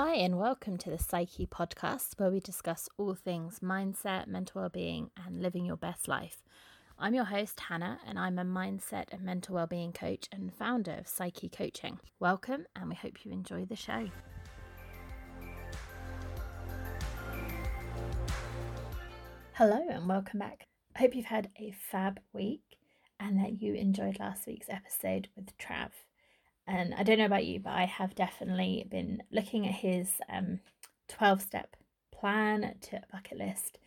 Hi, and welcome to the Psyche podcast, where we discuss all things mindset, mental well-being, and living your best life. I'm your host, Hannah, and I'm a mindset and mental well-being coach and founder of Psyche Coaching. Welcome, and we hope you enjoy the show. Hello, and welcome back. I hope you've had a fab week and that you enjoyed last week's episode with Trav. And I don't know about you, but I have definitely been looking at his um, 12 step plan to a bucket list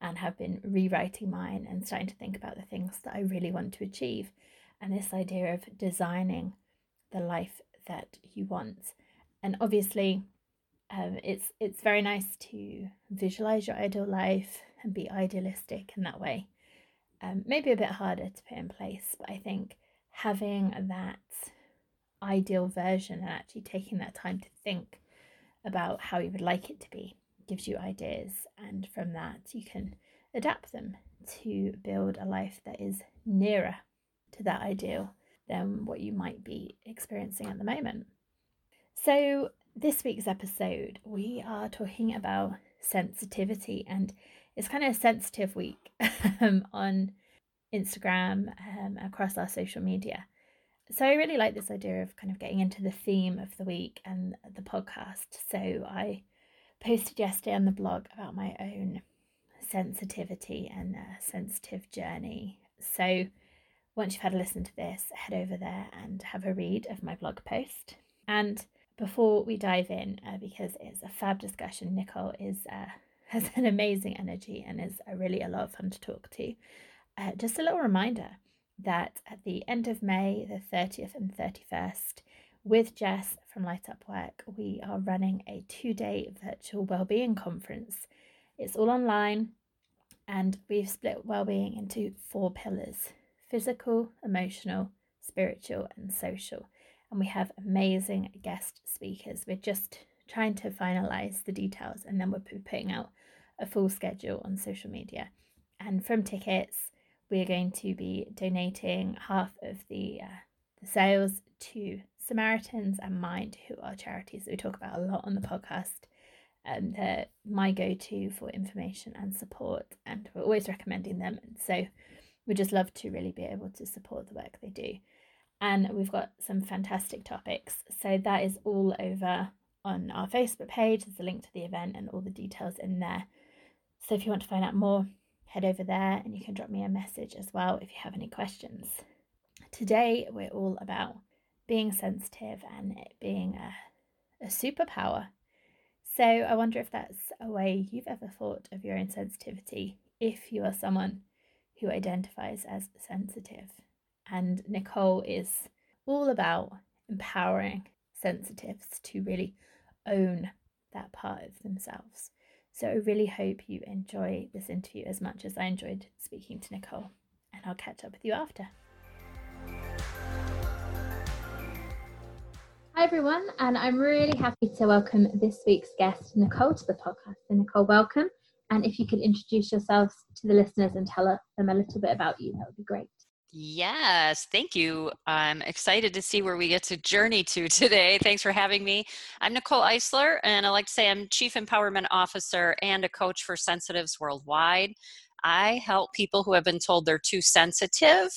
and have been rewriting mine and starting to think about the things that I really want to achieve. And this idea of designing the life that you want. And obviously, um, it's it's very nice to visualize your ideal life and be idealistic in that way. Um, maybe a bit harder to put in place, but I think having that ideal version and actually taking that time to think about how you would like it to be gives you ideas and from that you can adapt them to build a life that is nearer to that ideal than what you might be experiencing at the moment. So, this week's episode, we are talking about sensitivity, and it's kind of a sensitive week um, on Instagram, um, across our social media so I really like this idea of kind of getting into the theme of the week and the podcast. So I posted yesterday on the blog about my own sensitivity and sensitive journey. So once you've had a listen to this, head over there and have a read of my blog post. And before we dive in, uh, because it's a fab discussion, Nicole is uh, has an amazing energy and is uh, really a lot of fun to talk to. Uh, just a little reminder that at the end of May, the 30th and 31st, with Jess from Light Up Work, we are running a two day virtual wellbeing conference. It's all online, and we've split wellbeing into four pillars physical, emotional, spiritual, and social. And we have amazing guest speakers. We're just trying to finalize the details, and then we're putting out a full schedule on social media. And from tickets, we're going to be donating half of the, uh, the sales to Samaritans and Mind, who are charities that we talk about a lot on the podcast. Um, they're my go to for information and support, and we're always recommending them. And so we just love to really be able to support the work they do. And we've got some fantastic topics. So that is all over on our Facebook page. There's a link to the event and all the details in there. So if you want to find out more, head over there and you can drop me a message as well if you have any questions. Today, we're all about being sensitive and it being a, a superpower. So, I wonder if that's a way you've ever thought of your own sensitivity if you are someone who identifies as sensitive. And Nicole is all about empowering sensitives to really own that part of themselves. So I really hope you enjoy this interview as much as I enjoyed speaking to Nicole, and I'll catch up with you after. Hi, everyone, and I'm really happy to welcome this week's guest, Nicole, to the podcast. So, Nicole, welcome. And if you could introduce yourselves to the listeners and tell them a little bit about you, that would be great. Yes, thank you. I'm excited to see where we get to journey to today. Thanks for having me. I'm Nicole Eisler, and I like to say I'm Chief Empowerment Officer and a coach for Sensitives Worldwide. I help people who have been told they're too sensitive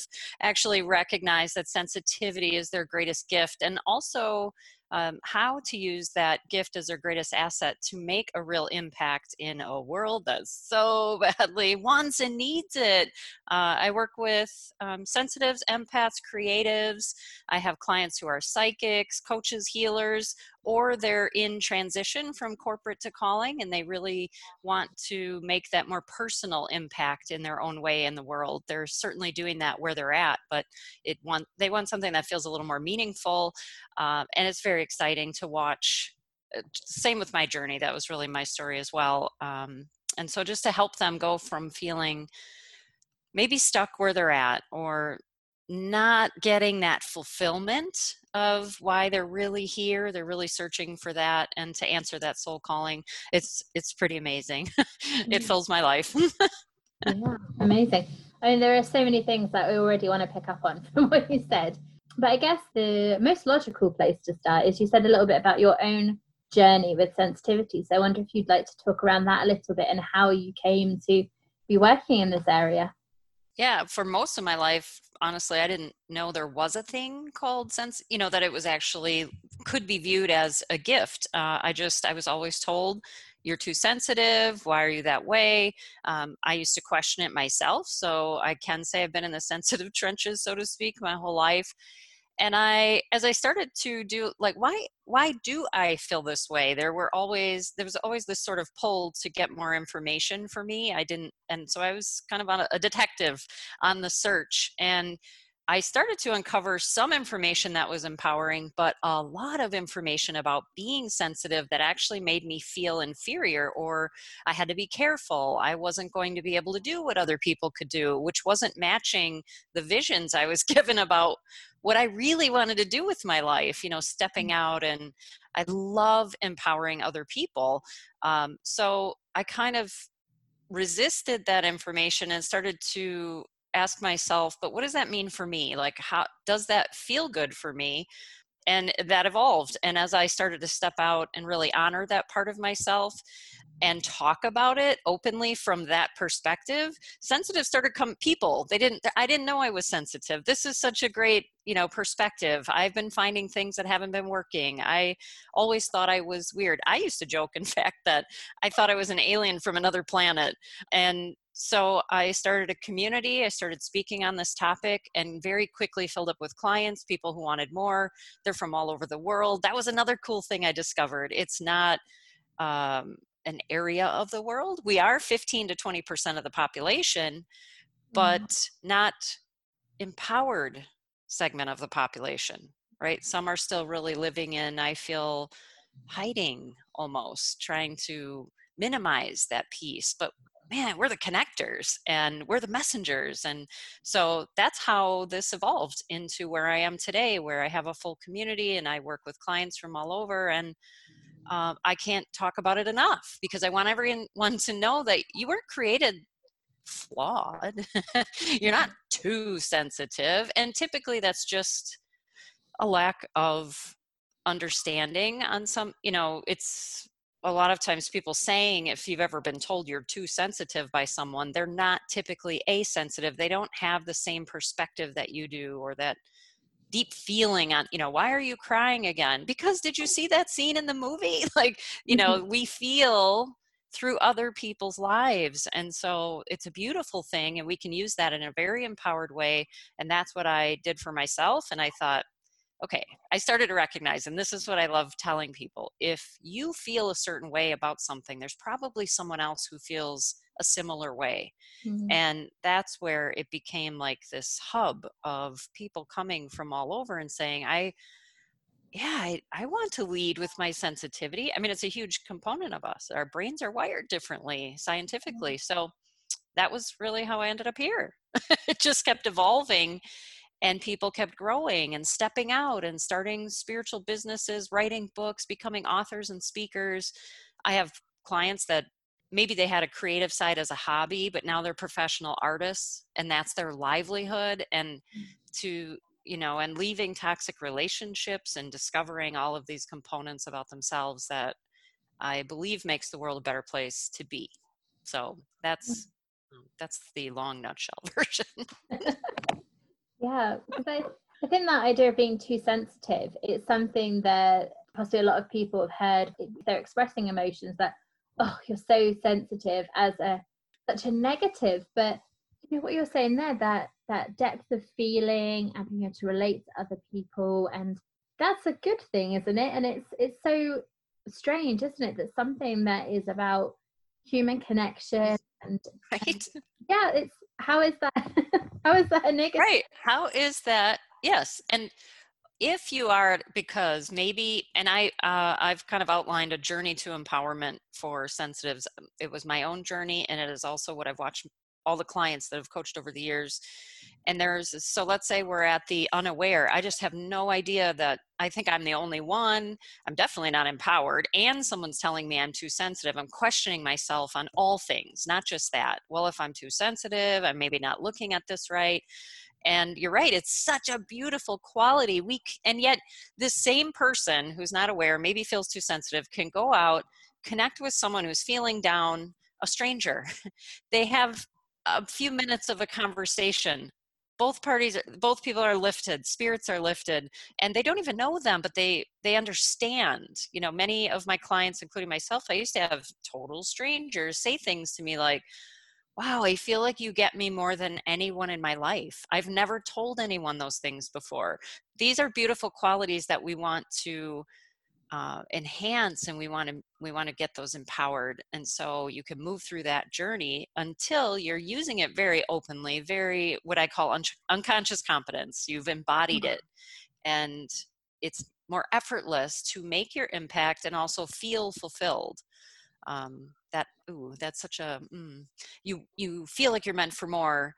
actually recognize that sensitivity is their greatest gift and also um, how to use that gift as their greatest asset to make a real impact in a world that so badly wants and needs it. Uh, I work with um, sensitives, empaths, creatives. I have clients who are psychics, coaches, healers, or they're in transition from corporate to calling and they really want to make that more personal impact in their own way in the world. They're certainly doing that where they're at but it want they want something that feels a little more meaningful um, and it's very exciting to watch uh, same with my journey that was really my story as well um, and so just to help them go from feeling maybe stuck where they're at or not getting that fulfillment of why they're really here they're really searching for that and to answer that soul calling it's it's pretty amazing it fills my life yeah amazing i mean there are so many things that we already want to pick up on from what you said but i guess the most logical place to start is you said a little bit about your own journey with sensitivity. So I wonder if you'd like to talk around that a little bit and how you came to be working in this area. Yeah, for most of my life, honestly, I didn't know there was a thing called sense, you know, that it was actually could be viewed as a gift. Uh, I just, I was always told, you're too sensitive. Why are you that way? Um, I used to question it myself. So I can say I've been in the sensitive trenches, so to speak, my whole life and i as i started to do like why why do i feel this way there were always there was always this sort of pull to get more information for me i didn't and so i was kind of on a, a detective on the search and I started to uncover some information that was empowering, but a lot of information about being sensitive that actually made me feel inferior or I had to be careful. I wasn't going to be able to do what other people could do, which wasn't matching the visions I was given about what I really wanted to do with my life, you know, stepping mm. out and I love empowering other people. Um, so I kind of resisted that information and started to ask myself, but what does that mean for me? Like, how does that feel good for me? And that evolved. And as I started to step out and really honor that part of myself, and talk about it openly from that perspective sensitive started come people they didn't i didn't know i was sensitive this is such a great you know perspective i've been finding things that haven't been working i always thought i was weird i used to joke in fact that i thought i was an alien from another planet and so I started a community. I started speaking on this topic and very quickly filled up with clients, people who wanted more. They're from all over the world. That was another cool thing I discovered. It's not um, an area of the world. We are 15 to 20% of the population, mm-hmm. but mm. not empowered segment of the population, right? Some are still really living in, I feel, hiding almost, trying to minimize that piece. But man, we're the connectors and we're the messengers. And so that's how this evolved into where I am today, where I have a full community and I work with clients from all over. And uh, I can't talk about it enough because I want everyone to know that you weren't created flawed. You're not too sensitive. And typically that's just a lack of understanding on some, you know, it's a lot of times people saying if you've ever been told you're too sensitive by someone, they're not typically a sensitive. They don't have the same perspective that you do or that deep feeling on you know why are you crying again because did you see that scene in the movie like you know mm-hmm. we feel through other people's lives and so it's a beautiful thing and we can use that in a very empowered way and that's what i did for myself and i thought okay i started to recognize and this is what i love telling people if you feel a certain way about something there's probably someone else who feels a similar way. Mm-hmm. And that's where it became like this hub of people coming from all over and saying, I, yeah, I, I want to lead with my sensitivity. I mean, it's a huge component of us. Our brains are wired differently scientifically. Mm-hmm. So that was really how I ended up here. it just kept evolving and people kept growing and stepping out and starting spiritual businesses, writing books, becoming authors and speakers. I have clients that maybe they had a creative side as a hobby but now they're professional artists and that's their livelihood and mm. to you know and leaving toxic relationships and discovering all of these components about themselves that i believe makes the world a better place to be. So that's um, that's the long nutshell version. Yeah I, I think that idea of being too sensitive it's something that possibly a lot of people have heard they're expressing emotions that oh you're so sensitive as a such a negative but you know what you're saying there that that depth of feeling and being able to relate to other people and that's a good thing isn't it? And it's it's so strange isn't it that something that is about human connection and, right. and yeah it's how is that how is that a negative? Right. How is that yes and if you are because maybe and i uh, i've kind of outlined a journey to empowerment for sensitives um, it was my own journey and it is also what i've watched all the clients that have coached over the years and there's so let's say we're at the unaware i just have no idea that i think i'm the only one i'm definitely not empowered and someone's telling me i'm too sensitive i'm questioning myself on all things not just that well if i'm too sensitive i'm maybe not looking at this right and you're right it's such a beautiful quality we and yet this same person who's not aware maybe feels too sensitive can go out connect with someone who's feeling down a stranger. They have a few minutes of a conversation. Both parties both people are lifted spirits are lifted and they don't even know them but they they understand. You know many of my clients including myself i used to have total strangers say things to me like wow, I feel like you get me more than anyone in my life. I've never told anyone those things before. These are beautiful qualities that we want to uh, enhance and we want to we want to get those empowered and so you can move through that journey until you're using it very openly very what i call un- unconscious competence you've embodied mm-hmm. it and it's more effortless to make your impact and also feel fulfilled um, that ooh that's such a mm, you you feel like you're meant for more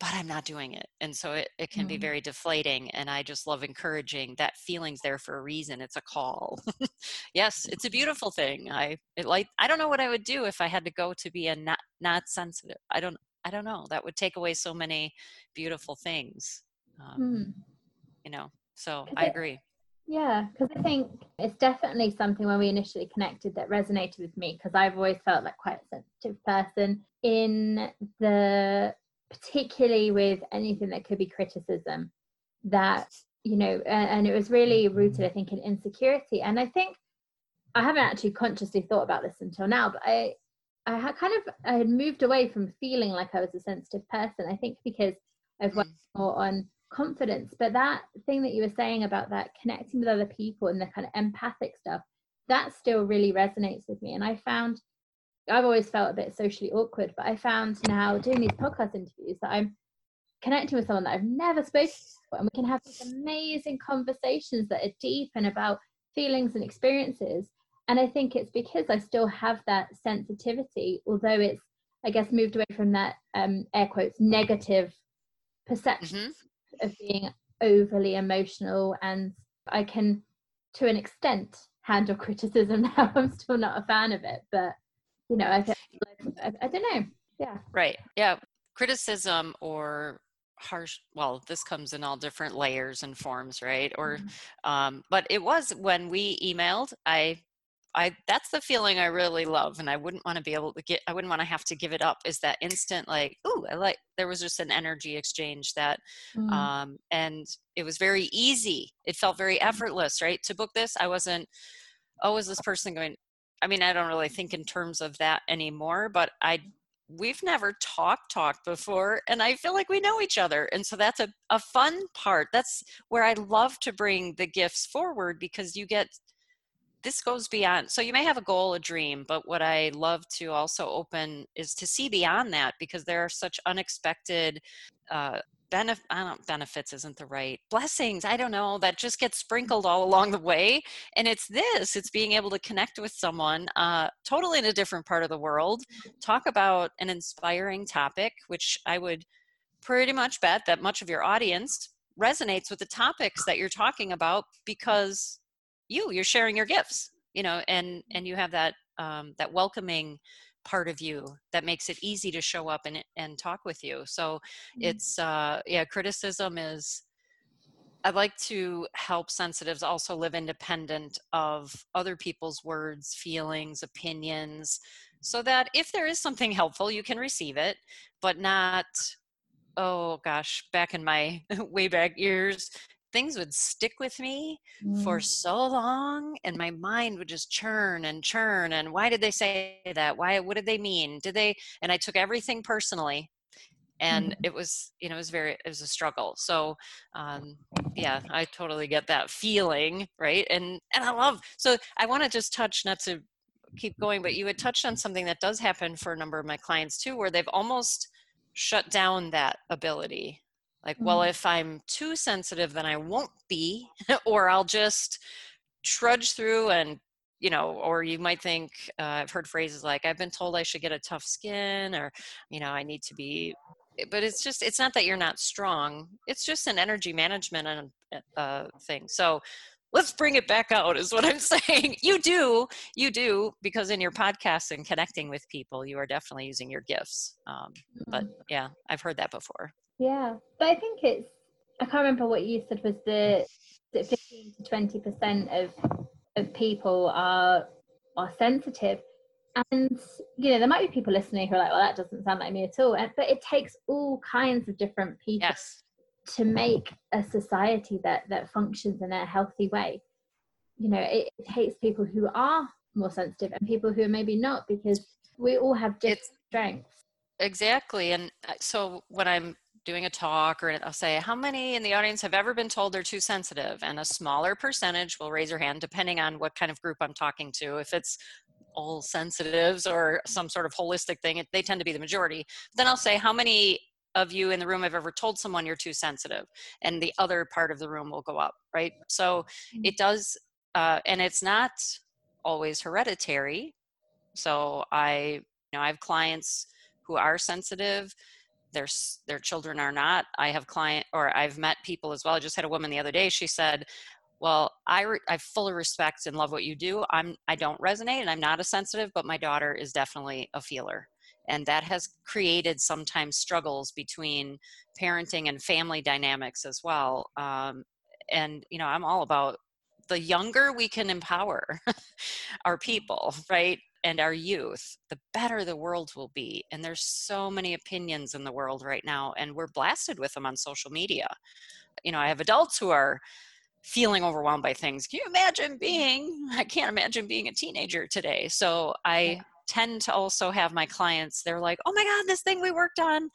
but i'm not doing it. And so it, it can mm. be very deflating and i just love encouraging that feeling's there for a reason. It's a call. Yes it's a beautiful thing. I it like i don't know what i would do if i had to go to be a not not sensitive. I don't i don't know. That would take away so many beautiful things um, mm. you know? So i agree yeah, because I think it's definitely something when we initially connected that resonated with me because I've always felt like quite a sensitive person in the particularly with anything that could be criticism that you know and, and it was really rooted I think in insecurity and I think I haven't actually consciously thought about this until now but I I had kind of I had moved away from feeling like I was a sensitive person I think because I've worked mm. more on confidence. But that thing that you were saying about that connecting with other people and the kind of empathic stuff that still really resonates with me. And i found i've always felt a bit socially awkward but i found now doing these podcast interviews that i'm connecting with someone that i've never spoken to and we can have these amazing conversations that are deep and about feelings and experiences. And i think it's because i still have that sensitivity although it's i guess moved away from that um air quotes negative perception mm-hmm of being overly emotional and I can to an extent handle criticism now. I'm still not a fan of it, but you know, I, I, I don't know. Yeah. Right. Yeah. Criticism or harsh well this comes in all different layers and forms right or mm-hmm. um but it was when we emailed i I that's the feeling I really love, and I wouldn't want to be able to get. I wouldn't want to have to give it up. Is that instant like, oh, I like. There was just an energy exchange that, mm. um, and it was very easy. It felt very mm. effortless, right? To book this, I wasn't. Oh, is this person going? I mean, I don't really think in terms of that anymore, but I we've never talked talked before and i feel like we know each other and so that's a, a fun part that's where i love to bring the gifts forward because you get this goes beyond so you may have a goal a dream but what i love to also open is to see beyond that because there are such unexpected uh, benef- I don't, benefits isn't the right blessings i don't know that just get sprinkled all along the way and it's this it's being able to connect with someone uh, totally in a different part of the world talk about an inspiring topic which i would pretty much bet that much of your audience resonates with the topics that you're talking about because you you're sharing your gifts you know and and you have that um, that welcoming part of you that makes it easy to show up and and talk with you so mm-hmm. it's uh yeah criticism is I'd like to help sensitives also live independent of other people's words, feelings, opinions, so that if there is something helpful, you can receive it, but not, oh gosh, back in my way back years, things would stick with me mm. for so long and my mind would just churn and churn and why did they say that? Why what did they mean? Did they and i took everything personally and mm. it was you know it was very it was a struggle. So um yeah i totally get that feeling right? And and i love so i want to just touch not to keep going but you had touched on something that does happen for a number of my clients too where they've almost shut down that ability like mm-hmm. well if i'm too sensitive then i won't be or i'll just trudge through and you know or you might think uh, i've heard phrases like i've been told i should get a tough skin or you know i need to be eh, but it's just it's not that you're not strong it's just an energy management and uh, thing so let's bring it back out is what i'm saying you do you do because in your podcast and connecting with people you are definitely using your gifts um, but mm-hmm. yeah i've heard that before yeah but i think it's i can't remember what you said was the 15 to 20 percent of of people are are sensitive and you know there might be people listening who are like well that doesn't sound like me at all but it takes all kinds of different people yes. To make a society that that functions in a healthy way you know it, it takes people who are more sensitive and people who are maybe not because we all have different it's, strengths exactly and uh, so when i'm doing a talk or I'll say, how many in the audience have ever been told they're too sensitive? And a smaller percentage will raise their hand depending on what kind of group I'm talking to. If it's all sensitives or some sort of holistic thing, they tend to be the majority. Then I'll say, how many of you in the room have ever told someone you're too sensitive? And the other part of the room will go up, right? So mm-hmm. it does, uh, and it's not always hereditary. So I, you know, I have clients who are sensitive their their children are not i have client or i've met people as well i just had a woman the other day she said well i re- i fully respect and love what you do i'm i don't resonate and i'm not a sensitive but my daughter is definitely a feeler and that has created sometimes struggles between parenting and family dynamics as well um, and you know i'm all about the younger we can empower our people right and our youth, the better the world will be. And there's so many opinions in the world right now, and we're blasted with them on social media. You know, I have adults who are feeling overwhelmed by things. Can you imagine being, I can't imagine being a teenager today. So I tend to also have my clients, they're like, oh my God, this thing we worked on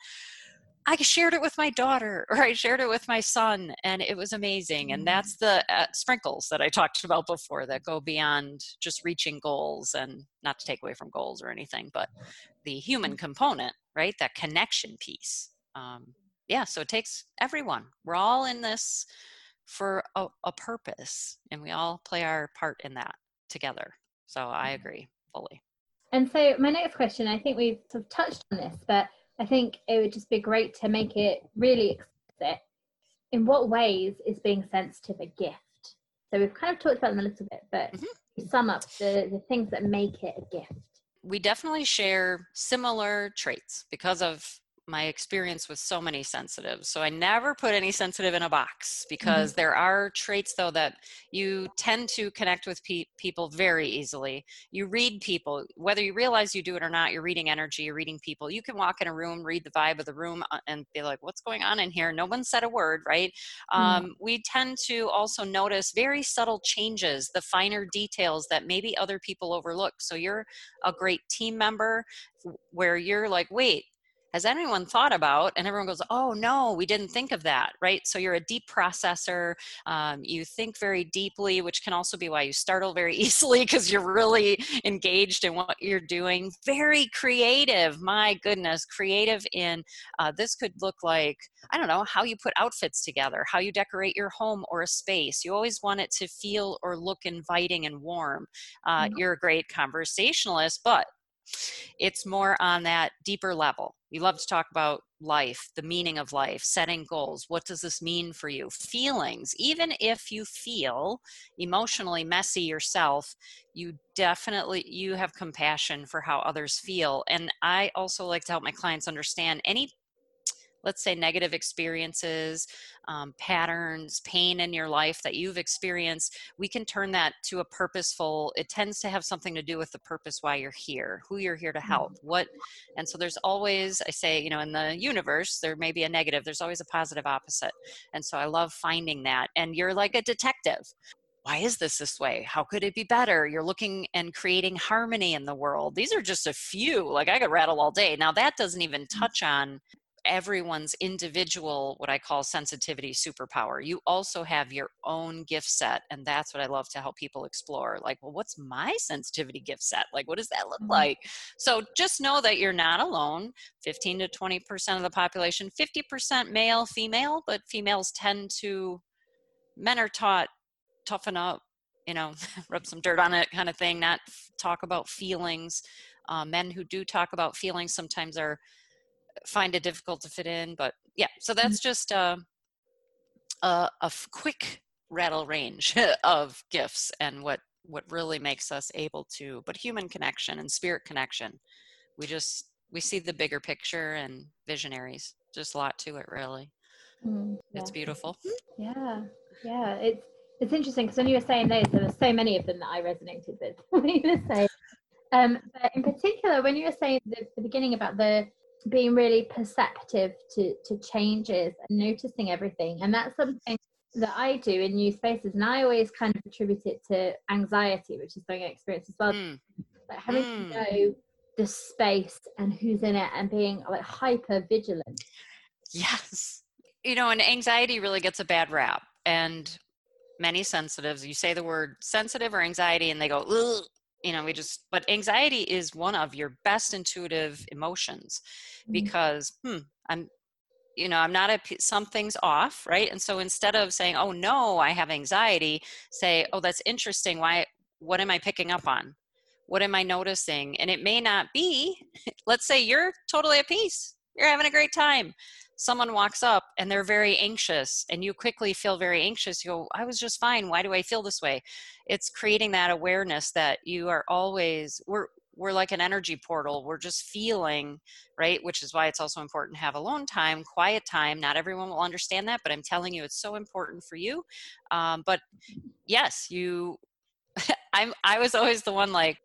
I shared it with my daughter or I shared it with my son and it was amazing. And mm. that's the uh, sprinkles that I talked about before that go beyond just reaching goals and not to take away from goals or anything, but the human mm. component, right? That connection piece. Um, yeah, so it takes everyone. We're all in this for a, a purpose and we all play our part in that together. So I mm. agree fully. And so my next question, I think we've sort of touched on this, but I think it would just be great to make it really explicit. In what ways is being sensitive a gift? So we've kind of talked about them a little bit, but mm-hmm. sum up the, the things that make it a gift. We definitely share similar traits because of my experience with so many sensitives. So I never put any sensitive in a box because mm-hmm. there are traits, though, that you tend to connect with pe- people very easily. You read people, whether you realize you do it or not, you're reading energy, you're reading people. You can walk in a room, read the vibe of the room, uh, and be like, what's going on in here? No one said a word, right? Mm-hmm. Um, we tend to also notice very subtle changes, the finer details that maybe other people overlook. So you're a great team member where you're like, wait, has anyone thought about and everyone goes oh no we didn't think of that right so you're a deep processor um, you think very deeply which can also be why you startle very easily because you're really engaged in what you're doing very creative my goodness creative in uh, this could look like i don't know how you put outfits together how you decorate your home or a space you always want it to feel or look inviting and warm uh, mm-hmm. you're a great conversationalist but it's more on that deeper level. You love to talk about life, the meaning of life, setting goals. What does this mean for you? Feelings. Even if you feel emotionally messy yourself, you definitely you have compassion for how others feel. And I also like to help my clients understand any let's say negative experiences um, patterns pain in your life that you've experienced we can turn that to a purposeful it tends to have something to do with the purpose why you're here who you're here to help mm-hmm. what and so there's always i say you know in the universe there may be a negative there's always a positive opposite and so i love finding that and you're like a detective why is this this way? How could it be better? You're looking and creating harmony in the world. These are just a few. Like I could rattle all day. Now that doesn't even mm. touch on everyone's individual what i call sensitivity superpower. You also have your own gift set and that's what i love to help people explore like well what's my sensitivity gift set? Like what does that look mm-hmm. like? So just know that you're not alone. 15 to 20 percent of the population 50 percent male female but females tend to men are taught toughen up you know rub some dirt on it kind of thing not talk about feelings. Uh, men who do talk about feelings sometimes are find it difficult to fit in. But yeah, so mm-hmm. that's just uh, a, a, a quick rattle range of gifts and what what really makes us able to but human connection and spirit connection we just we see the bigger picture and visionaries just a lot to it really mm, yeah. it's beautiful yeah yeah it's it's interesting because when you were saying those there were so many of them that i resonated with when you were saying um but in particular when you were saying the, the beginning about the being really perceptive to to changes and noticing everything and that's something that I do in new spaces, and I always kind of attribute it to anxiety, which is something I experience as well. Mm. Like having mm. to know the space and who's in it, and being like hyper vigilant. Yes, you know, and anxiety really gets a bad rap, and many sensitives, you say the word sensitive or anxiety, and they go. You know, we just. But anxiety is one of your best intuitive emotions, mm. because hmm, I'm you know i'm not a something's off right and so instead of saying oh no i have anxiety say oh that's interesting why what am i picking up on what am i noticing and it may not be let's say you're totally at peace you're having a great time someone walks up and they're very anxious and you quickly feel very anxious you go i was just fine. Why do i feel this way? It's creating that awareness that you are always we're we're like an energy portal. We're just feeling right? Which is why it's also important to have alone time quiet time. Not everyone will understand that but i'm telling you it's so important for you. Um, but yes you i'm i was always the one like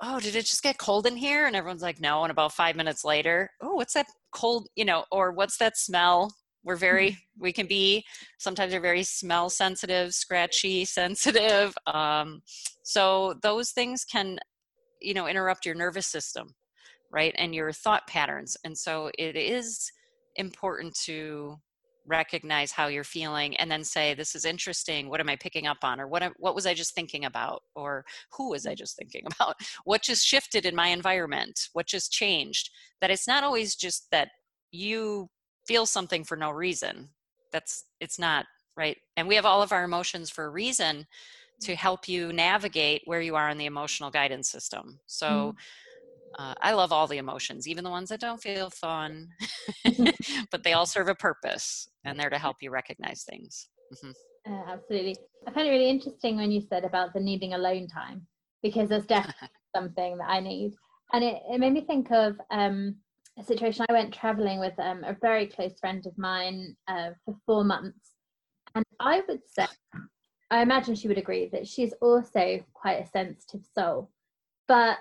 oh did it just get cold in here and everyone's like no and about five minutes later oh what's that cold you know or what's that smell we're very mm-hmm. we can be sometimes they're very smell sensitive scratchy sensitive um, so those things can you know interrupt your nervous system right and your thought patterns and so it is important to recognize how you're feeling and then say this is interesting. What am i picking up on? or what what was i just thinking about? or who was i just thinking about? What just shifted in my environment? What just changed? That it's not always just that you feel something for no reason. That's it's not right? And we have all of our emotions for a reason to help you navigate where you are in the emotional guidance system. So mm-hmm. Uh, I love all the emotions, even the ones that don't feel fun, but they all serve a purpose and they're to help you recognize things. Mm-hmm. Uh, absolutely. I find it really interesting when you said about the needing alone time because that's definitely something that I need. And it, it made me think of um, a situation I went traveling with um, a very close friend of mine uh, for four months. And I would say I imagine she would agree that she's also quite a sensitive soul. But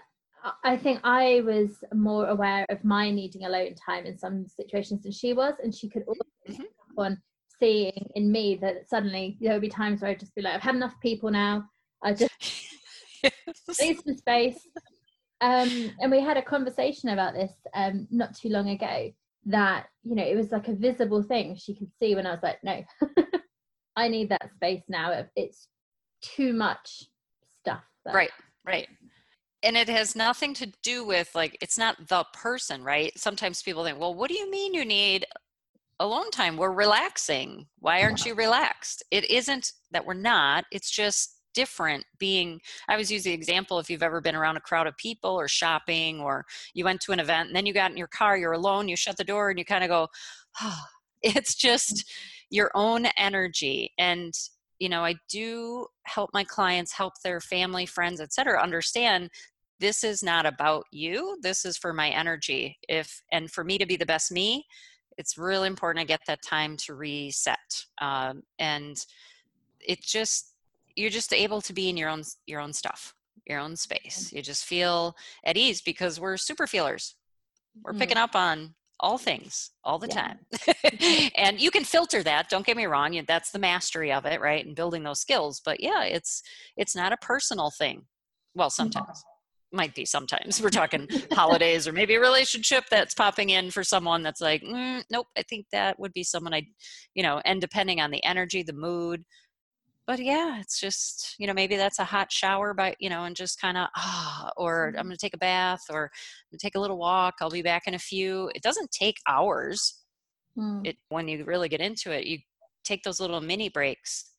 I think I was more aware of my needing alone time in some situations than she was, and she could also mm-hmm. on seeing in me that suddenly there would be times where I'd just be like, I've had enough people now. I just yes. need some space. Um, and we had a conversation about this um, not too long ago. That you know, it was like a visible thing she could see when I was like, no, I need that space now. It's too much stuff. Right, right. And it has nothing to do with like, it's not the person, right? Sometimes people think, well, what do you mean you need alone time? We're relaxing. Why aren't you relaxed? It isn't that we're not, it's just different being i always use the example if you've ever been around a crowd of people or shopping or you went to an event and then you got in your car you're alone you shut the door and you kind of go oh, it's just mm. your own energy and you know i do help my clients help their family friends etc understand this is not about you this is for my energy if and for me to be the best me it's really important i get that time to reset um, and it just you're just able to be in your own your own stuff your own space. You just feel at ease because we're super feelers. We're mm-hmm. picking up on all things all the yeah. time. And you can filter that don't get me wrong that's the mastery of it right and building those skills but yeah it's it's not a personal thing. Well sometimes might be sometimes we're talking holidays or maybe a relationship that's popping in for someone that's like mm, nope i think that would be someone i you know and depending on the energy the mood but yeah it's just you know maybe that's a hot shower by you know and just kind of ah or i'm mm-hmm. going to take a bath or I'm gonna take a little walk i'll be back in a few it doesn't take hours mm. it when you really get into it you take those little mini breaks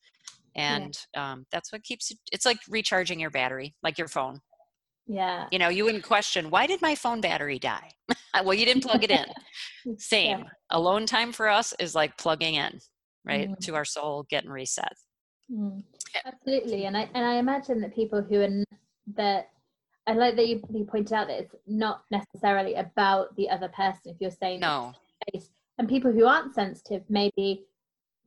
and yeah. um, that's what keeps you it's like recharging your battery like your phone yeah. You know you wouldn't question why did my phone battery die? Well you didn't plug it in. Same. Yeah. alone time for us is like plugging in right mm. to our soul getting reset. Mm, absolutely, and I and I imagine that people who are that I like that you, you pointed out that it's not necessarily about the other person. If you're saying no, and people who aren't sensitive maybe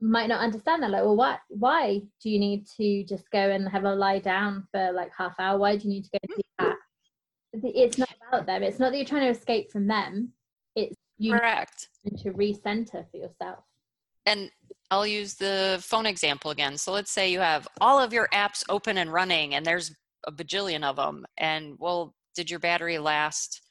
might not understand that like well why why do you need to just go and have a lie down for like half hour why do you need to go and do that it's not about them it's not that you're trying to escape from them it's you correct to recenter for yourself and I'll use the phone example again. So let's say you have all of your apps open and running, and there's a bajillion of them. And well, did your battery last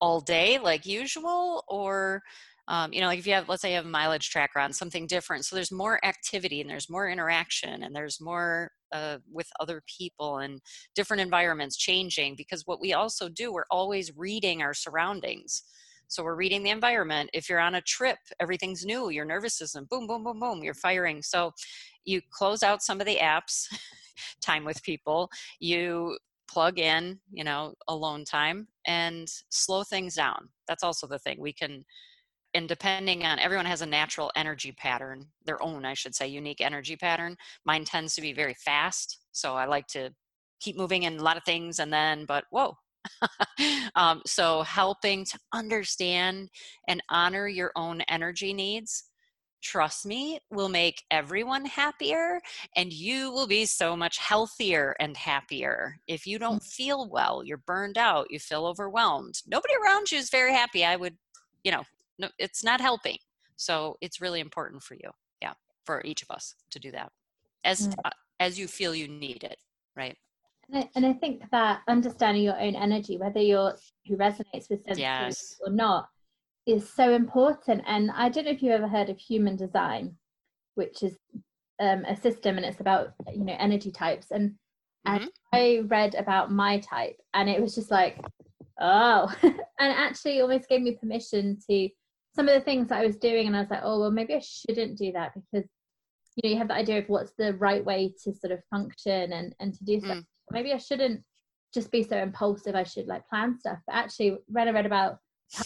all day like usual? Or, um, you know, like if you have, let's say you have a mileage tracker on something different. So there's more activity and there's more interaction and there's more uh, with other people and different environments changing because what we also do, we're always reading our surroundings. So we're reading the environment. If you're on a trip, everything's new, your nervous system, boom, boom, boom, boom, you're firing. So you close out some of the apps, time with people, you plug in, you know, alone time and slow things down. That's also the thing. We can and depending on everyone has a natural energy pattern their own i should say unique energy pattern. Mine tends to be very fast so i like to keep moving in a lot of things and then but whoa. Um, so helping to understand and honor your own energy needs trust me will make everyone happier and you will be so much healthier and happier. If you don't mm. feel well you're burned out you feel overwhelmed nobody around you is very happy i would you know no, it's not helping so it's really important for you yeah for each of us to do that as uh, as you feel you need it right and I, and I think that understanding your own energy, whether you're who resonates with sensitivity yes. or not, is so important. And I don't know if you've ever heard of human design, which is um, a system and it's about you know energy types. And mm-hmm. and I read about my type, and it was just like, oh, and actually almost gave me permission to some of the things that I was doing, and I was like, oh well, maybe I shouldn't do that because you know you have the idea of what's the right way to sort of function and and to do stuff. Mm maybe I shouldn't just be so impulsive. I should like plan stuff. But actually, when I read about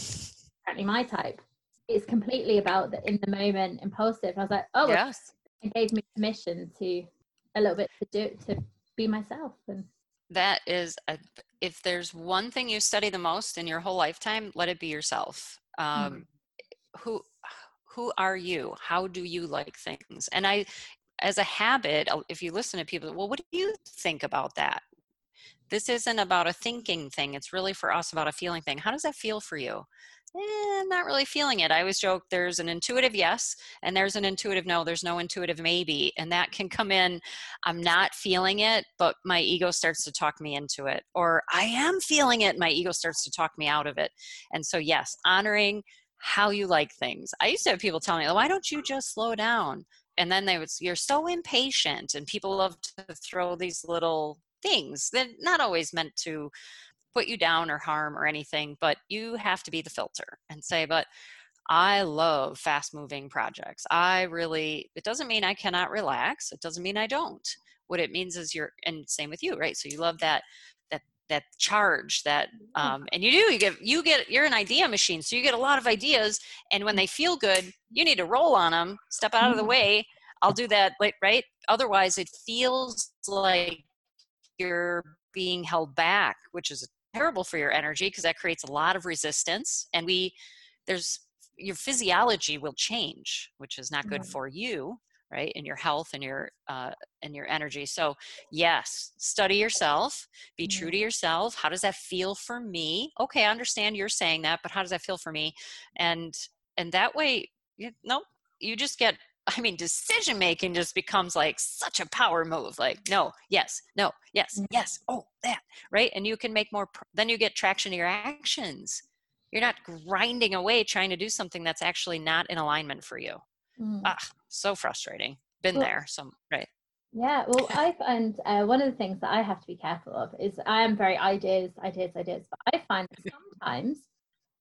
apparently my type, it's completely about the in the moment impulsive. I was like, oh, yes, it gave me permission to a little bit to do to be myself and that is a, if there's one thing you study the most in your whole lifetime let it be yourself um, mm who who are you how do you like things and i as a habit, if you listen to people, well, what do you think about that? This isn't about a thinking thing. It's really for us about a feeling thing. How does that feel for you? Eh, I'm not really feeling it. I always joke there's an intuitive yes and there's an intuitive no. There's no intuitive maybe. And that can come in, I'm not feeling it, but my ego starts to talk me into it. Or I am feeling it, my ego starts to talk me out of it. And so, yes, honoring how you like things. I used to have people tell me, why don't you just slow down? and then they would you're so impatient and people love to throw these little things that not always meant to put you down or harm or anything but you have to be the filter and say but I love fast moving projects. I really, it doesn't mean I cannot relax. It doesn't mean I don't. What it means is you're, and same with you, right? So you love that, that, charge that, mm-hmm. um, and you do, you get, you get, you're an idea machine. So you get a lot of ideas. And when they feel good, you need to roll on them, step out of the mm-hmm. way. I'll do that, right? Otherwise, it feels like you're being held back, which is terrible for your energy because that creates a lot of resistance. And we, there's, your physiology will change, which is not good for you right in your health and your uh, and your energy so yes study yourself be mm-hmm. true to yourself how does that feel for me okay i understand you're saying that but how does that feel for me and and that way you, no you just get I mean, decision making just becomes like such a power move. Like, no, yes, no, yes, mm-hmm. yes, oh, that, right? And you can make more, then you get traction to your actions. You're not grinding away trying to do something that's actually not in alignment for you. Mm. Ah, so frustrating. Been well, there. So right. Yeah. Well, I find uh, one of the things that I have to be careful of is I am very ideas, ideas, ideas. But I find that sometimes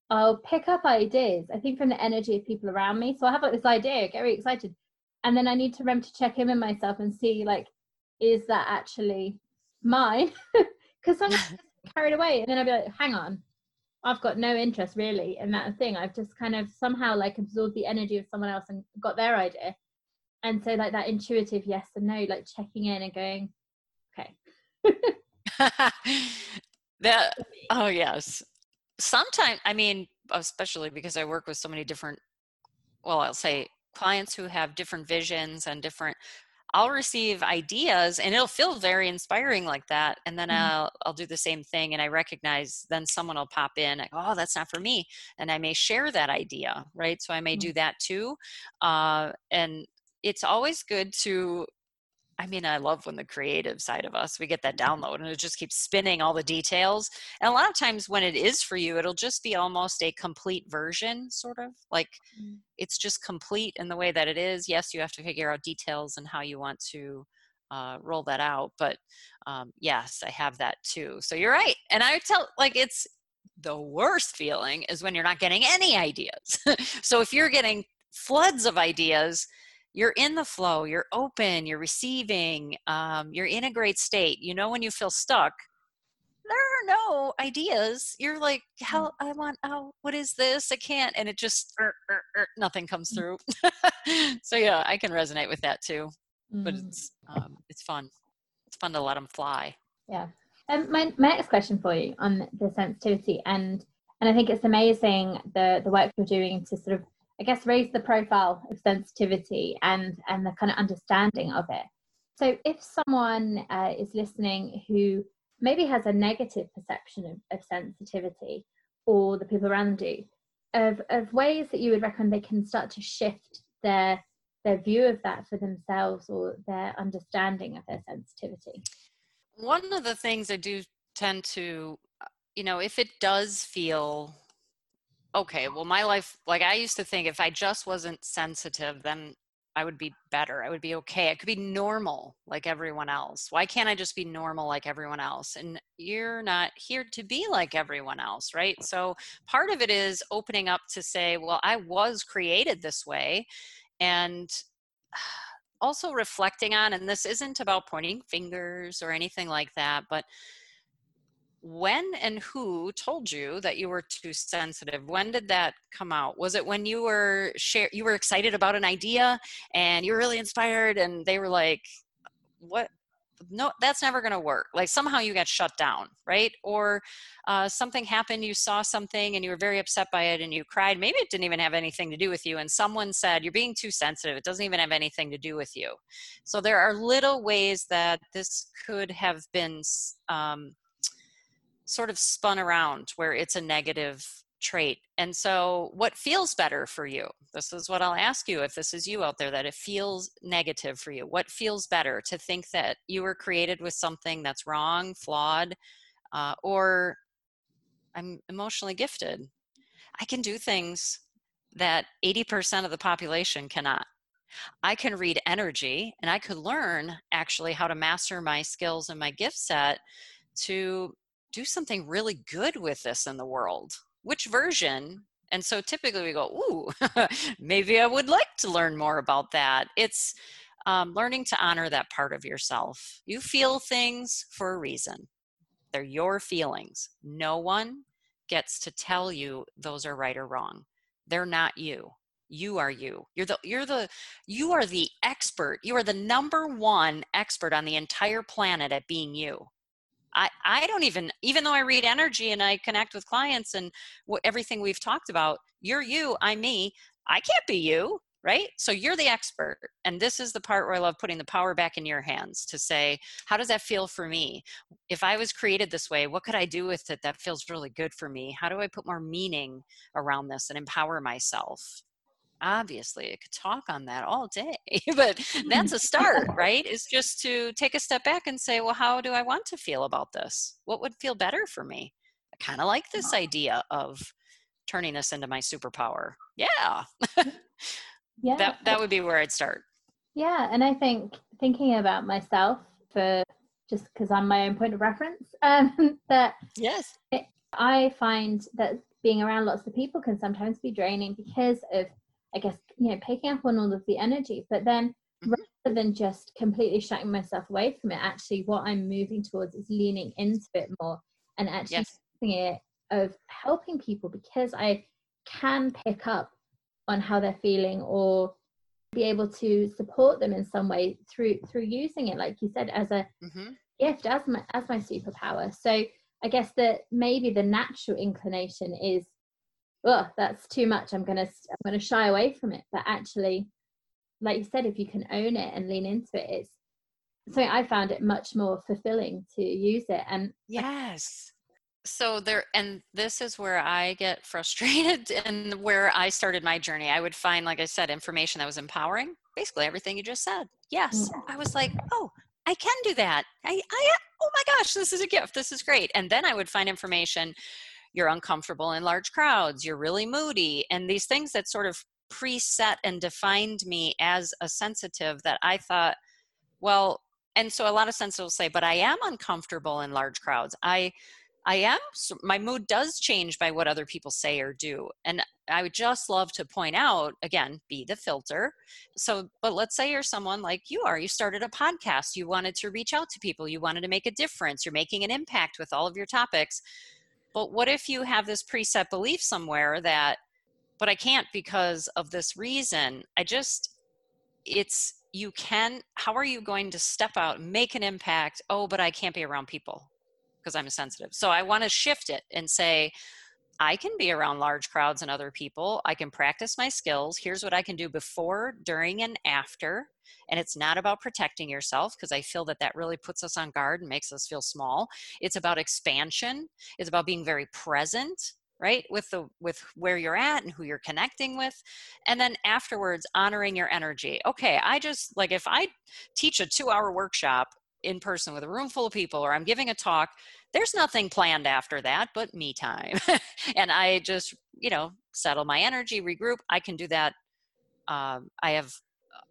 I'll pick up ideas. I think from the energy of people around me. So I have like this idea, get really excited, and then I need to remember to check in with myself and see like, is that actually mine? Because sometimes I get carried away, and then I'll be like, hang on, I've got no interest really in that thing. I've just kind of somehow like absorbed the energy of someone else and got their idea. and so like that intuitive yes and no like checking in and going okay that oh yes sometimes i mean especially because i work with so many different well i'll say clients who have different visions and different I'll receive ideas and it'll feel very inspiring like that. And then mm-hmm. I'll, I'll do the same thing and I recognize then someone will pop in, like, oh, that's not for me. And I may share that idea, right? So I may mm-hmm. do that too. Uh, and it's always good to I mean, I love when the creative side of us, we get that mm-hmm. download and it just keeps spinning all the details. And a lot of times when it is for you, it'll just be almost a complete version, sort of like mm. it's just complete in the way that it is. Yes, you have to figure out details and how you want to uh, roll that out. But um, yes, I have that too. So you're right. And I tell, like, it's the worst feeling is when you're not getting any ideas. so if you're getting floods of ideas, you're in the flow you're open you're receiving um, you're in a great state you know when you feel stuck there are no ideas. You're like mm. how i want oh what is this? I can't. And it just er, er, er, nothing comes mm. through. So yeah i can resonate with that too mm. but it's um, it's fun. It's fun to let them fly. Yeah. Um, my, my next question for you on the sensitivity and and i think it's amazing the the work you're doing to sort of I guess raise the profile of sensitivity and and the kind of understanding of it. So if someone uh, is listening who maybe has a negative perception of, of sensitivity, or the people around them do, of of ways that you would recommend they can start to shift their their view of that for themselves or their understanding of their sensitivity. One of the things I do tend to, you know, if it does feel okay, well, my life, like I used to think if I just wasn't sensitive, then I would be better. I would be okay. I could be normal like everyone else. Why can't I just be normal like everyone else? And you're not here to be like everyone else, right? So part of it is opening up to say, well, I was created this way. And also reflecting on, and this isn't about pointing fingers or anything like that, but when and who told you that you were too sensitive? When did that come out? Was it when you were share you were excited about an idea and you were really inspired and they were like what? No that's never going to work. Like somehow you got shut down right? Or uh, something happened you saw something and you were very upset by it and you cried. Maybe it didn't even have anything to do with you and someone said you're being too sensitive. It doesn't even have anything to do with you. So there are little ways that this could have been um, sort of spun around where it's a negative trait. And so, what feels better for you? This is what I'll ask you if this is you out there that it feels negative for you. What feels better to think that you were created with something that's wrong, flawed, uh, or I'm emotionally gifted? I can do things that 80% of the population cannot. I can read energy and I could learn actually how to master my skills and my gift set to do something really good with this in the world. Which version? And so typically we go, ooh, maybe I would like to learn more about that. It's um, learning to honor that part of yourself. You feel things for a reason, they're your feelings. No one gets to tell you those are right or wrong. They're not you you are you you're the you're the you are the expert you are the number one expert on the entire planet at being you I, I don't even even though i read energy and i connect with clients and what, everything we've talked about you're you i'm me i can't be you right? So you're the expert and this is the part where i love putting the power back in your hands to say how does that feel for me? If i was created this way what could i do with it that feels really good for me? How do i put more meaning around this and empower myself obviously i could talk on that all day but that's a start right? Is just to take a step back and say well how do i want to feel about this? What would feel better for me? I kind of like this idea of turning this into my superpower. Yeah. Yeah. That, that would be where i'd start. Yeah and i think thinking about myself for just because i'm my own point of reference um that yes. It, i find that being around lots of people can sometimes be draining because of I guess, you know, picking up on all of the energy. But then mm-hmm. rather than just completely shutting myself away from it, actually what I'm moving towards is leaning into it more and actually yes. it of helping people because I can pick up on how they're feeling or be able to support them in some way through through using it like you said as a mm-hmm. gift as my as my superpower so i guess that maybe the natural inclination is oh that's too much. I'm gonna i'm gonna shy away from it. But actually like you said if you can own it and lean into it it's so i found it much more fulfilling to use it. And yes. So there and this is where i get frustrated and where i started my journey. I would find like i said information that was empowering basically everything you just said. Yes. Mm. I was like oh i can do that. I i oh my gosh this is a gift. This is great. And then i would find information you're uncomfortable in large crowds you're really moody and these things that sort of preset and defined me as a sensitive that i thought well and so a lot of sensitives say but i am uncomfortable in large crowds i I am, my mood does change by what other people say or do. And I would just love to point out again, be the filter. So, but let's say you're someone like you are, you started a podcast, you wanted to reach out to people, you wanted to make a difference, you're making an impact with all of your topics. But what if you have this preset belief somewhere that, but I can't because of this reason? I just, it's, you can, how are you going to step out, make an impact? Oh, but I can't be around people because I'm sensitive. So I want to shift it and say, I can be around large crowds and other people. I can practice my skills. Here's what I can do before, during, and after. And it's not about protecting yourself because I feel that that really puts us on guard and makes us feel small. It's about expansion. It's about being very present right with the with where you're at and who you're connecting with and then afterwards honoring your energy okay i just like if i teach a 2 hour workshop in person with a room full of people or I'm giving a talk, there's nothing planned after that but me time. and I just, you know, settle my energy, regroup. I can do that. Um, I have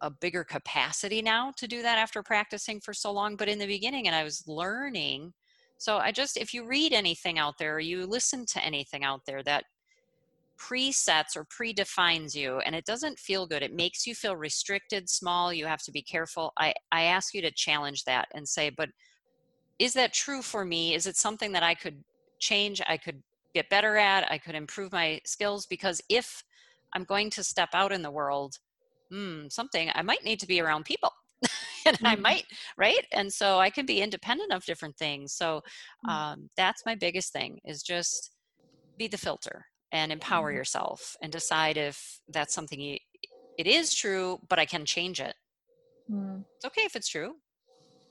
a bigger capacity now to do that after practicing for so long. But in the beginning, and I was learning. So I just, if you read anything out there, or you listen to anything out there that presets or predefines you and it doesn't feel good it makes you feel restricted small you have to be careful i i ask you to challenge that and say but is that true for me is it something that i could change i could get better at i could improve my skills because if i'm going to step out in the world hmm, something i might need to be around people and mm-hmm. i might right and so i can be independent of different things so mm. um, that's my biggest thing is just be the filter and empower mm-hmm. yourself and decide if that's something you, it is true, but I can change it. Mm. It's okay if it's true,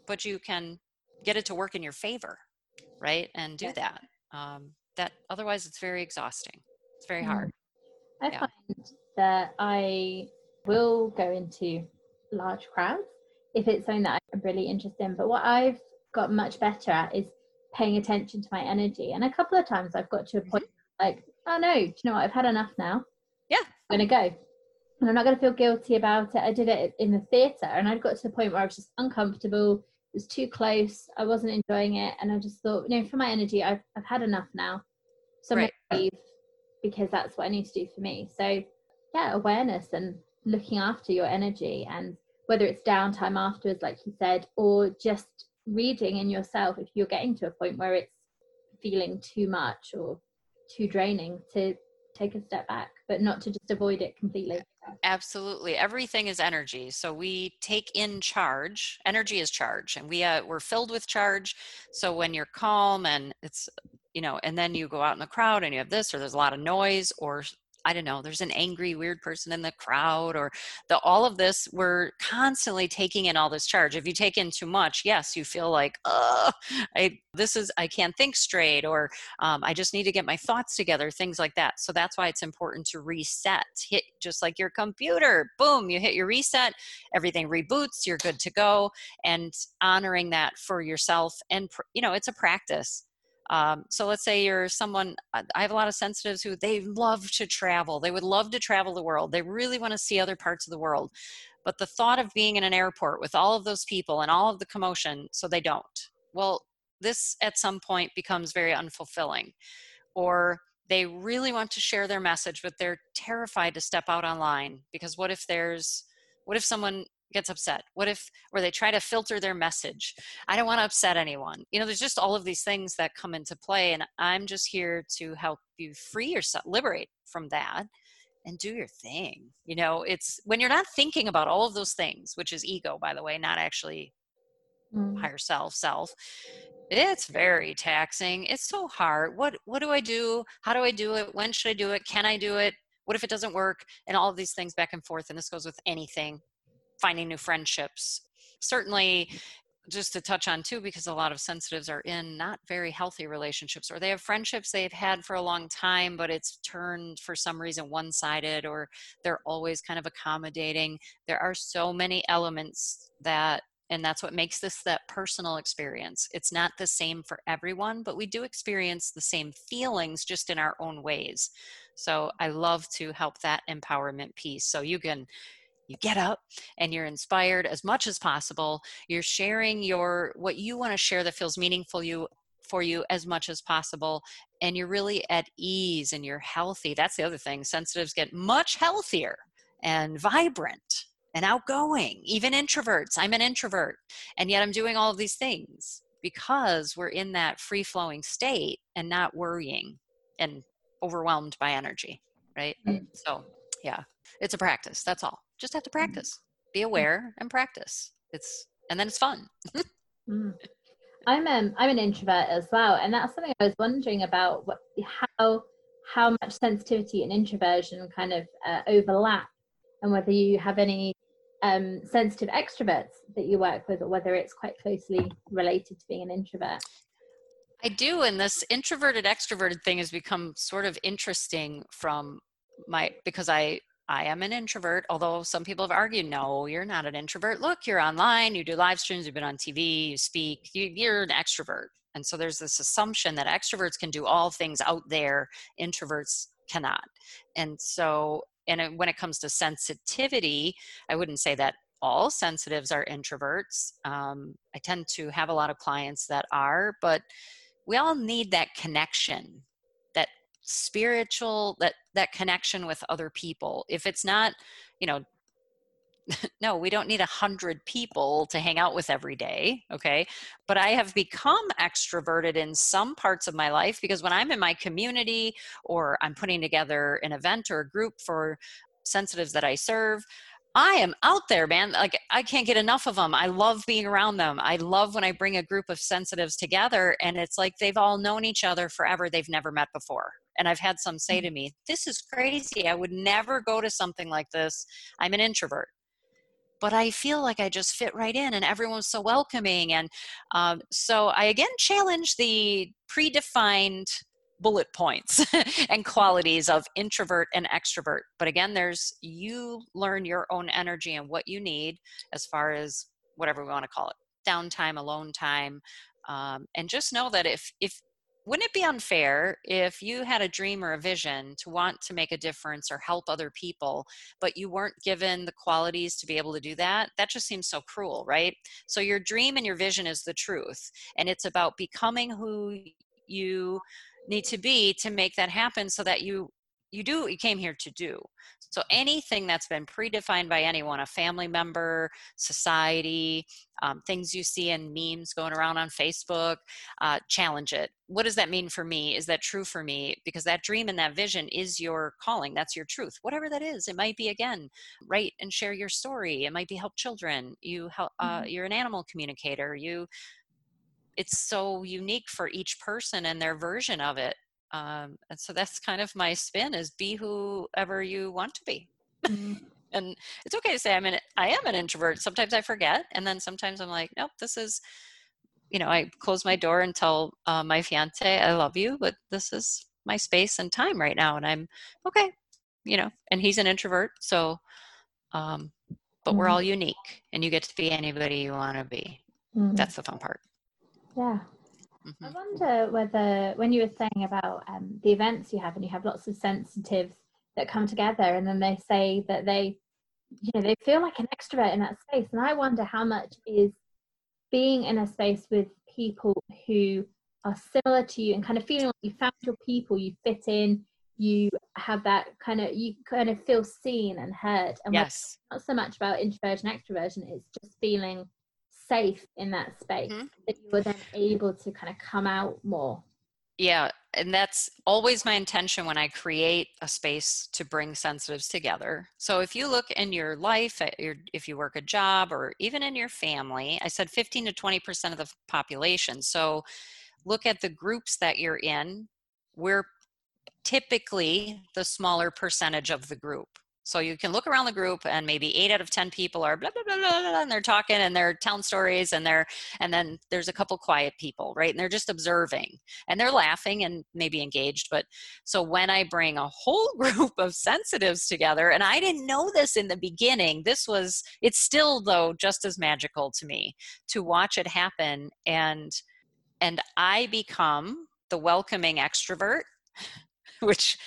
but you can get it to work in your favor, right? And do that. Um, that otherwise, it's very exhausting. It's very hard. I yeah. find that I will go into large crowds if it's something that I'm really interested in. But what I've got much better at is paying attention to my energy. And a couple of times I've got to a point mm-hmm. like oh no, do you know what? I've had enough now. Yeah. I'm going to go. And I'm not going to feel guilty about it. I did it in the theatre and I got to the point where I was just uncomfortable. It was too close. I wasn't enjoying it. And I just thought, you know, for my energy, I've, I've had enough now. So I'm right. going to leave because that's what I need to do for me. So, yeah, awareness and looking after your energy and whether it's downtime afterwards, like you said, or just reading in yourself if you're getting to a point where it's feeling too much or too draining to take a step back but not to just avoid it completely. Absolutely. Everything is energy. So we take in charge. Energy is charge and we uh, we're filled with charge. So when you're calm and it's you know and then you go out in the crowd and you have this or there's a lot of noise or I don't know, there's an angry, weird person in the crowd, or the all of this, we're constantly taking in all this charge. If you take in too much, yes, you feel like, oh, I this is I can't think straight, or um, I just need to get my thoughts together, things like that. So that's why it's important to reset. Hit just like your computer, boom, you hit your reset, everything reboots, you're good to go, and honoring that for yourself. And you know, it's a practice um, so let's say you're someone, uh, I have a lot of sensitives who they love to travel. They would love to travel the world. They really want to see other parts of the world. But the thought of being in an airport with all of those people and all of the commotion, so they don't. Well, this at some point becomes very unfulfilling. Or they really want to share their message, but they're terrified to step out online because what if there's, what if someone gets upset? What if, or they try to filter their message? I don't want to upset anyone. You know, there's just all of these things that come into play, and I'm just here to help you free yourself, liberate from that, and do your thing. You know, it's when you're not thinking about all of those things, which is ego, by the way, not actually mm. higher self, self. It's very taxing. It's so hard. What what do I do? How do I do it? When should I do it? Can I do it? What if it doesn't work? And all of these things back and forth. And this goes with anything, finding new friendships. Certainly, just to touch on too because a lot of sensitives are in not very healthy relationships or they have friendships they've had for a long time but it's turned for some reason one-sided or they're always kind of accommodating. There are so many elements that and that's what makes this that personal experience. It's not the same for everyone but we do experience the same feelings just in our own ways. So i love to help that empowerment piece. So you can you get up and you're inspired as much as possible. You're sharing your what you want to share that feels meaningful you for you as much as possible and you're really at ease and you're healthy. That's the other thing sensitives get much healthier and vibrant and outgoing even introverts. I'm an introvert and yet i'm doing all of these things because we're in that free flowing state and not worrying and overwhelmed by energy right? Mm-hmm. so yeah it's a practice that's all just have to mm-hmm. practice. Be aware and practice. It's and then it's fun. Mm. i'm um, i'm an introvert as well and that's something i was wondering about what, how how much sensitivity and introversion kind of uh, overlap and whether you have any um, sensitive extroverts that you work with or whether it's quite closely related to being an introvert. I do, and this introverted extroverted thing has become sort of interesting from my because I I am an introvert, although some people have argued, no, you're not an introvert. Look, you're online, you do live streams, you've been on TV, you speak, you, are an extrovert. And so there's this assumption that extroverts can do all things out there, introverts cannot. And so, and when it comes to sensitivity, I wouldn't say that all sensitives are introverts. Um, I tend to have a lot of clients that are, but we all need that connection spiritual that that connection with other people. If it's not you know no we don't need a hundred people to hang out with every day okay? But i have become extroverted in some parts of my life because when i'm in my community or i'm putting together an event or a group for sensitives that i serve I am out there, man. Like I can't get enough of them. I love being around them. I love when I bring a group of sensitives together and it's like they've all known each other forever. They've never met before. And I've had some say to mm-hmm. me, This is crazy. I would never go to something like this. I'm an introvert. But I feel like I just fit right in and everyone's so welcoming. And um, so I again challenge the predefined bullet points and qualities of introvert and extrovert. But again, there's you learn your own energy and what you need as far as whatever we want to call it downtime, alone time. Um, and just know that if if wouldn't it be unfair if you had a dream or a vision to want to make a difference or help other people, but you weren't given the qualities to be able to do that? That just seems so cruel, right? So, your dream and your vision is the truth, and it's about becoming who you need to be to make that happen so that you you do what you came here to do. So anything that's been predefined by anyone, a family member, society, um, things you see in memes going around on Facebook, uh, challenge it. What does that mean for me? Is that true for me? Because that dream and that vision is your calling. That's your truth. Whatever that is, it might be again, write and share your story. It might be help children. You help. Uh, mm-hmm. You're an animal communicator. You it's so unique for each person and their version of it um, and so that's kind of my spin is be whoever you want to be mm-hmm. and it's okay to say i'm an i am an introvert sometimes i forget and then sometimes i'm like nope this is you know i close my door and tell uh, my fiance i love you but this is my space and time right now and i'm okay you know and he's an introvert so um but mm-hmm. we're all unique and you get to be anybody you want to be mm-hmm. that's the fun part yeah Mm-hmm. I wonder whether, when you were saying about um, the events you have, and you have lots of sensitives that come together, and then they say that they, you know, they feel like an extrovert in that space, and I wonder how much is being in a space with people who are similar to you and kind of feeling like you found your people, you fit in, you have that kind of, you kind of feel seen and heard. And yes, not so much about introversion, extroversion. It's just feeling safe in that space mm-hmm. that you were then able to kind of come out more yeah and that's always my intention when I create a space to bring sensitives together. So if you look in your life, your, if you work a job or even in your family, I said 15 to 20% of the population. So look at the groups that you're in. We're typically the smaller percentage of the group. So you can look around the group and maybe eight out of 10 people are blah, blah, blah, blah, blah, and they're talking and they're telling stories and they're, and then there's a couple quiet people, right? And they're just observing and they're laughing and maybe engaged. But so when I bring a whole group of sensitives together, and I didn't know this in the beginning, this was, it's still though just as magical to me to watch it happen. And, and I become the welcoming extrovert, which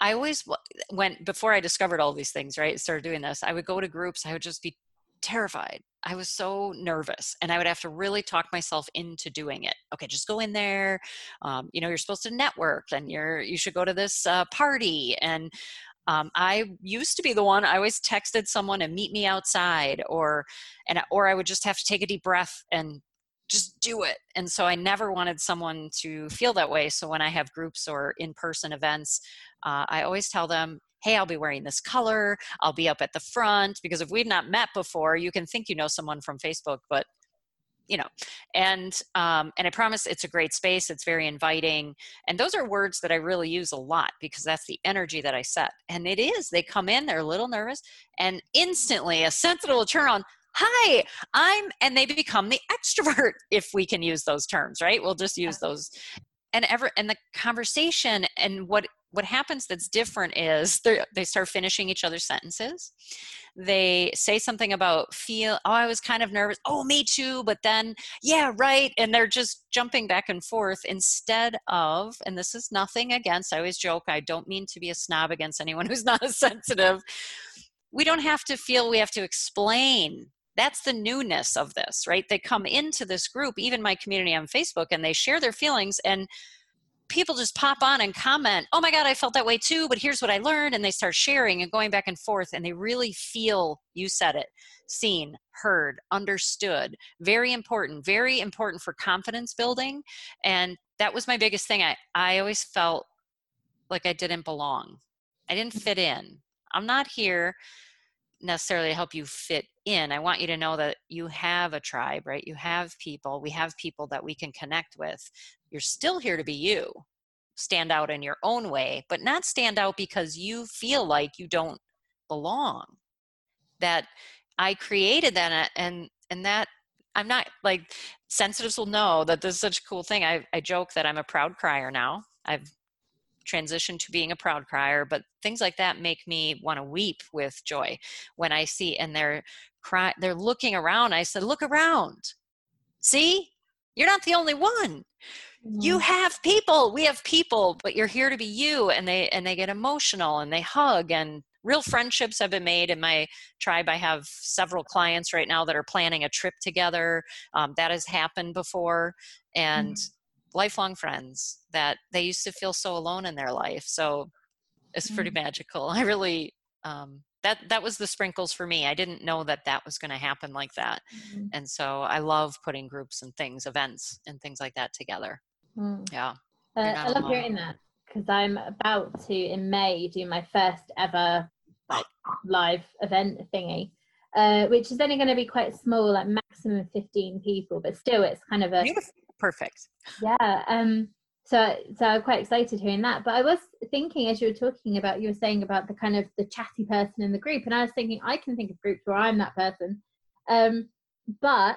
I always went before I discovered all these things, right? Started doing this. I would go to groups, I would just be terrified. I was so nervous and I would have to really talk myself into doing it. Okay, just go in there. Um, you know, you're supposed to network and you're, you should go to this uh, party. And um, I used to be the one I always texted someone and meet me outside or, and, or I would just have to take a deep breath and just do it. And so I never wanted someone to feel that way. So when I have groups or in person events, uh, I always tell them, hey, I'll be wearing this color, I'll be up at the front. Because if we've not met before, you can think you know someone from Facebook, but you know and um, and i promise it's a great space it's very inviting and those are words that i really use a lot because that's the energy that i set and it is they come in they're a little nervous and instantly a sensitive will turn on hi i'm and they become the extrovert if we can use those terms right? We'll just use those. And ever and the conversation and what what happens that's different is they start finishing each other's sentences. They say something about feel oh i was kind of nervous. Oh me too but then yeah right and they're just jumping back and forth instead of and this is nothing against i always joke i don't mean to be a snob against anyone who's not as sensitive. We don't have to feel we have to explain that's the newness of this right? They come into this group even my community on facebook and they share their feelings and people just pop on and comment oh my god i felt that way too but here's what i learned and they start sharing and going back and forth and they really feel you said it seen heard understood very important very important for confidence building and that was my biggest thing. I i always felt like i didn't belong. I didn't fit in. I'm not here necessarily help you fit in. I want you to know that you have a tribe, right? You have people. We have people that we can connect with. You're still here to be you. Stand out in your own way, but not stand out because you feel like you don't belong. That I created that uh, and and that I'm not like sensitives will know that this is such a cool thing. I, I joke that I'm a proud crier now. I've transition to being a proud crier but things like that make me want to weep with joy when i see and they're cry they're looking around i said look around. See? You're not the only one. You mm-hmm. have people. We have people but you're here to be you and they and they get emotional and they hug and real friendships have been made in my tribe. I have several clients right now that are planning a trip together um, that has happened before and mm lifelong friends that they used to feel so alone in their life. So it's pretty mm-hmm. magical. I really um, that that was the sprinkles for me. I didn't know that that was going to happen like that, mm-hmm. and so I love putting groups and things, events and things like that together. Mm. Yeah, uh, I love alone. hearing that because I'm about to in May do my first ever like live event thingy. Uh, which is only going to be quite small, like maximum 15 people, but still it's kind of a Beautiful perfect. Yeah. Um. So so I'm quite excited hearing that. But I was thinking as you were talking about, you were saying about the kind of the chatty person in the group, and I was thinking I can think of groups where I'm that person. Um. But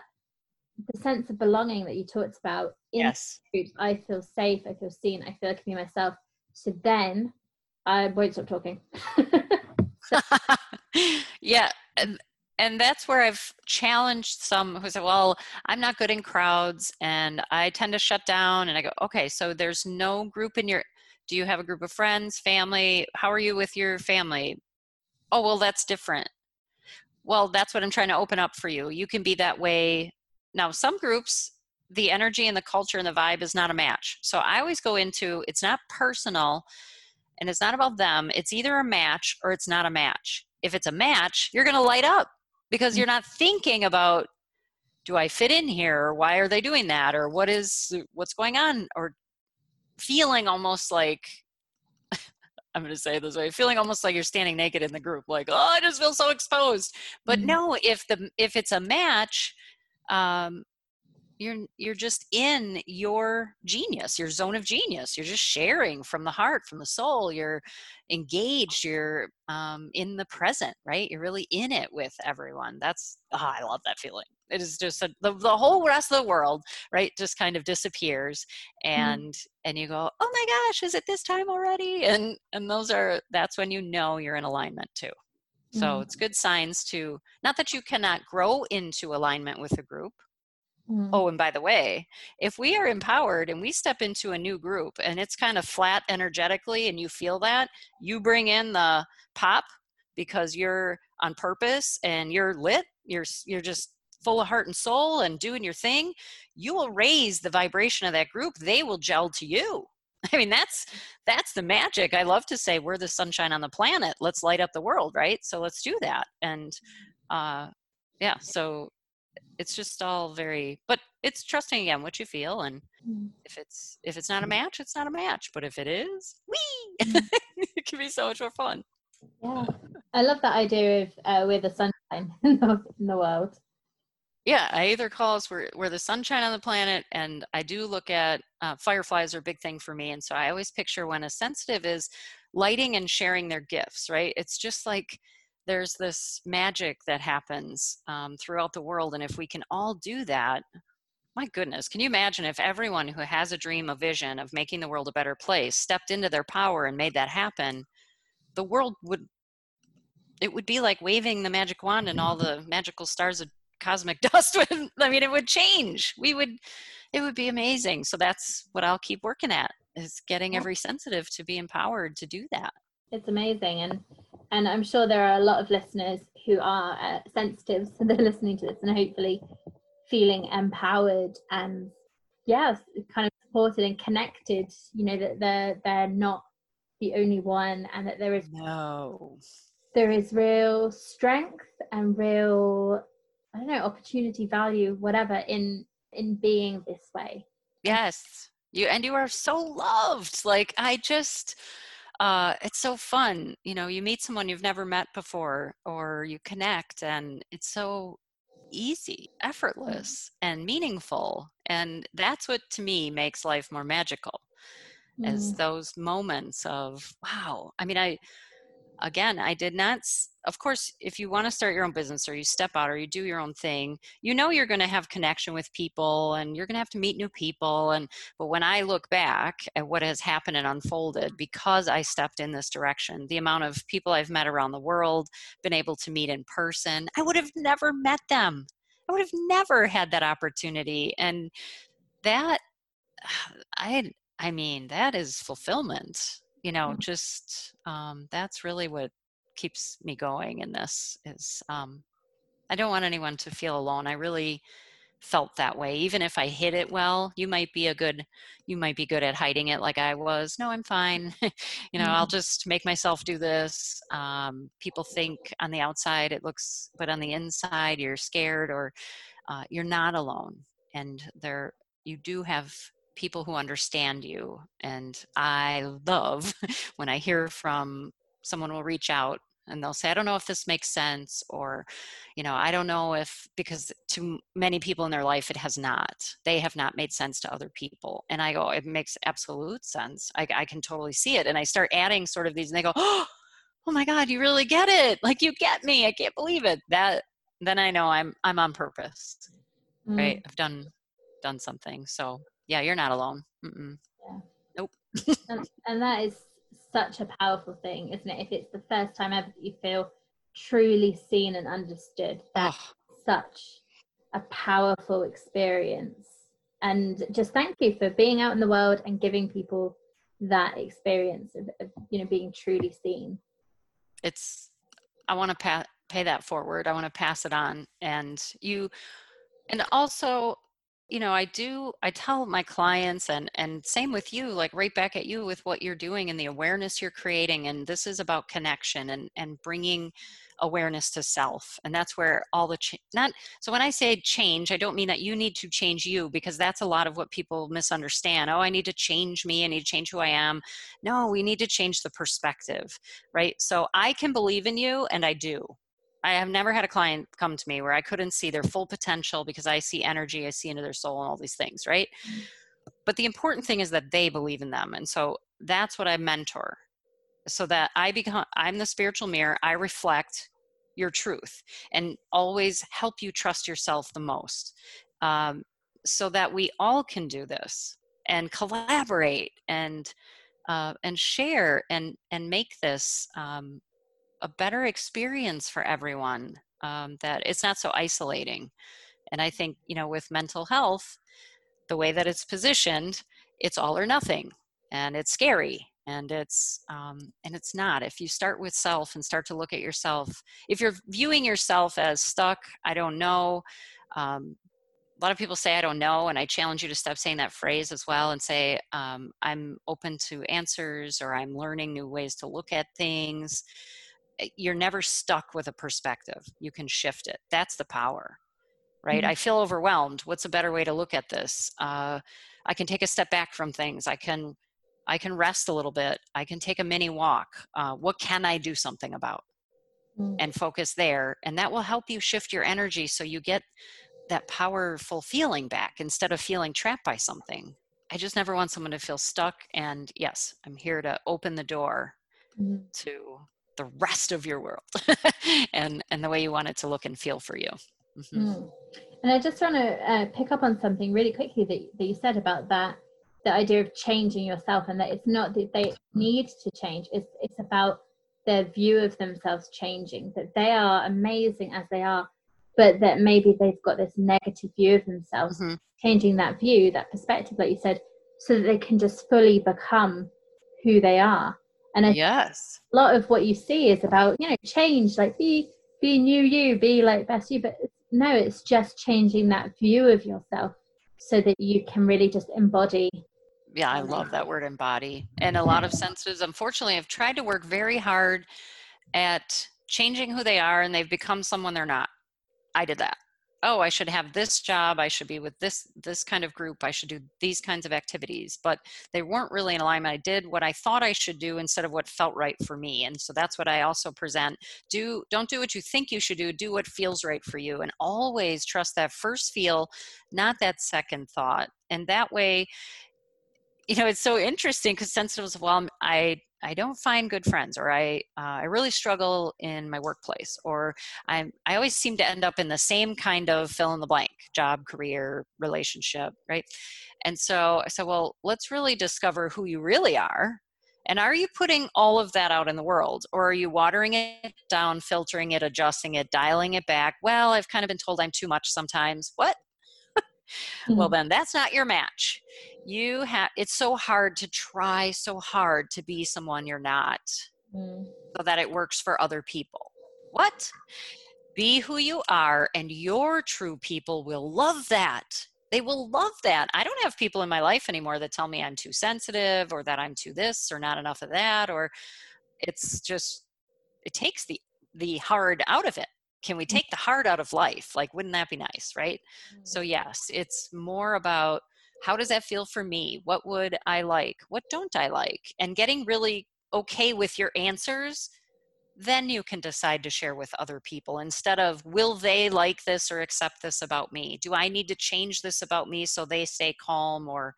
the sense of belonging that you talked about in yes. groups, I feel safe, I feel seen, I feel I can be myself. So then I won't stop talking. yeah. And that's where I've challenged some who say, well, I'm not good in crowds and I tend to shut down. And I go, okay, so there's no group in your, do you have a group of friends, family? How are you with your family? Oh, well, that's different. Well, that's what I'm trying to open up for you. You can be that way. Now, some groups, the energy and the culture and the vibe is not a match. So I always go into it's not personal and it's not about them. It's either a match or it's not a match. If it's a match, you're going to light up because you're not thinking about do I fit in here or why are they doing that or what is what's going on or feeling almost like I'm going to say it this way, feeling almost like you're standing naked in the group, like, oh, I just feel so exposed. But mm-hmm. no, if the if it's a match, um, you're you're just in your genius your zone of genius. You're just sharing from the heart from the soul. You're engaged. You're um, in the present right? You're really in it with everyone. That's oh, i love that feeling. It is just a, the, the whole rest of the world right just kind of disappears mm-hmm. and mm. and you go oh my gosh is it this time already? And and those are that's when you know you're in alignment too. So mm. it's good signs to not that you cannot grow into alignment with a group Mm. Oh, and by the way, if we are empowered and we step into a new group and it's kind of flat energetically and you feel that, you bring in the pop because you're on purpose and you're lit, you're you're just full of heart and soul and doing your thing, you will raise the vibration of that group. They will gel to you. I mean, that's that's the magic. I love to say we're the sunshine on the planet. Let's light up the world, right? So let's do that. And uh yeah, so it's just all very but it's trusting again what you feel and mm. if it's if it's not a match it's not a match but if it is wee mm. it can be so much more fun. Yeah. I love that idea of uh, we're the sunshine in the, in the world. Yeah i either call us we're, we're the sunshine on the planet and i do look at uh, fireflies are a big thing for me and so i always picture when a sensitive is lighting and sharing their gifts right? It's just like there's this magic that happens um, throughout the world. And if we can all do that, my goodness, can you imagine if everyone who has a dream, a vision of making the world a better place stepped into their power and made that happen? The world would, it would be like waving the magic wand and all the magical stars of cosmic dust would, I mean, it would change. We would, it would be amazing. So that's what I'll keep working at is getting every sensitive to be empowered to do that. It's amazing. And and I'm sure there are a lot of listeners who are uh, sensitive, so they're listening to this and hopefully feeling empowered and yes, kind of supported and connected. You know that they're they're not the only one, and that there is no there is real strength and real I don't know opportunity, value, whatever in in being this way. Yes, you and you are so loved. Like I just uh, it's so fun. You know, you meet someone you've never met before, or you connect, and it's so easy, mm. effortless, and meaningful. And that's what to me makes life more magical. Mm. Is those moments of wow. I mean, I again, I did not, of course, if you want to start your own business or you step out or you do your own thing, you know you're going to have connection with people and you're going to have to meet new people. And, but when I look back at what has happened and unfolded because I stepped in this direction, the amount of people I've met around the world, been able to meet in person, I would have never met them. I would have never had that opportunity. And that, I, I mean, that is fulfillment you know mm-hmm. just um, that's really what keeps me going in this is um, i don't want anyone to feel alone i really felt that way even if i hid it well you might be a good you might be good at hiding it like i was no i'm fine you know mm-hmm. i'll just make myself do this um, people think on the outside it looks but on the inside you're scared or uh, you're not alone and there you do have people who understand you. And I love when I hear from someone will reach out and they'll say, I don't know if this makes sense, or, you know, I don't know if, because to many people in their life, it has not. They have not made sense to other people. And I go, it makes absolute sense. I, I can totally see it. And I start adding sort of these, and they go, oh, oh my God, you really get it. Like you get me. I can't believe it. That, then I know I'm, I'm on purpose, mm. right? I've done, done something. So yeah, you're not alone. Mm-mm. Yeah. Nope. and, and that is such a powerful thing, isn't it? If it's the first time ever that you feel truly seen and understood, that's oh. such a powerful experience. And just thank you for being out in the world and giving people that experience of, of you know being truly seen. It's I want to pa- pay that forward. I want to pass it on, and you, and also you know i do i tell my clients and and same with you like right back at you with what you're doing and the awareness you're creating and this is about connection and and bringing awareness to self and that's where all the ch- not so when i say change i don't mean that you need to change you because that's a lot of what people misunderstand. Oh i need to change me i need to change who i am. No we need to change the perspective right? So i can believe in you and i do I have never had a client come to me where I couldn't see their full potential because I see energy, I see into their soul, and all these things, right? Mm. But the important thing is that they believe in them. And so that's what I mentor so that I become, I'm the spiritual mirror, I reflect your truth and always help you trust yourself the most um, so that we all can do this and collaborate and uh, and share and and make this um, a better experience for everyone um, that it's not so isolating. And i think you know with mental health the way that it's positioned it's all or nothing and it's scary and it's um, and it's not. If you start with self and start to look at yourself if you're viewing yourself as stuck i don't know um, a lot of people say i don't know and i challenge you to stop saying that phrase as well and say um, i'm open to answers or i'm learning new ways to look at things you're never stuck with a perspective. You can shift it. That's the power right? Mm-hmm. i feel overwhelmed. What's a better way to look at this? Uh, i can take a step back from things. I can i can rest a little bit. I can take a mini walk. Uh, what can i do something about? Mm-hmm. and focus there. And that will help you shift your energy so you get that powerful feeling back instead of feeling trapped by something. I just never want someone to feel stuck. And yes i'm here to open the door mm-hmm. to the rest of your world and and the way you want it to look and feel for you mm-hmm. mm. and i just want to uh, pick up on something really quickly that, that you said about that the idea of changing yourself and that it's not that they need to change it's it's about their view of themselves changing that they are amazing as they are but that maybe they've got this negative view of themselves mm-hmm. changing that view that perspective like you said so that they can just fully become who they are and I yes. a lot of what you see is about you know change like be be new you be like best you. But no it's just changing that view of yourself so that you can really just embody. Yeah i love that word embody. And a lot of senses, unfortunately have tried to work very hard at changing who they are and they've become someone they're not. I did that oh i should have this job i should be with this this kind of group i should do these kinds of activities but they weren't really in alignment. I did what i thought i should do instead of what felt right for me and so that's what i also present. Do don't do what you think you should do do what feels right for you and always trust that first feel not that second thought and that way you know it's so interesting because sensitives well i I don't find good friends, or I uh, I really struggle in my workplace, or I'm I always seem to end up in the same kind of fill in the blank job, career, relationship, right? And so I said, well, let's really discover who you really are. And are you putting all of that out in the world, or are you watering it down, filtering it, adjusting it, dialing it back? Well, I've kind of been told I'm too much sometimes. What? Mm-hmm. well then that's not your match. You have it's so hard to try so hard to be someone you're not. Mm. so that it works for other people. What? Be who you are and your true people will love that. They will love that. I don't have people in my life anymore that tell me i'm too sensitive or that i'm too this or not enough of that or it's just it takes the the hard out of it can we mm. take the hard out of life? Like wouldn't that be nice right? So mm. yes it's more about how does that feel for me? What would i like? What don't i like? And getting really okay with your answers then you can decide to share with other people instead of will they like this or accept this about me? Do i need to change this about me so they stay calm or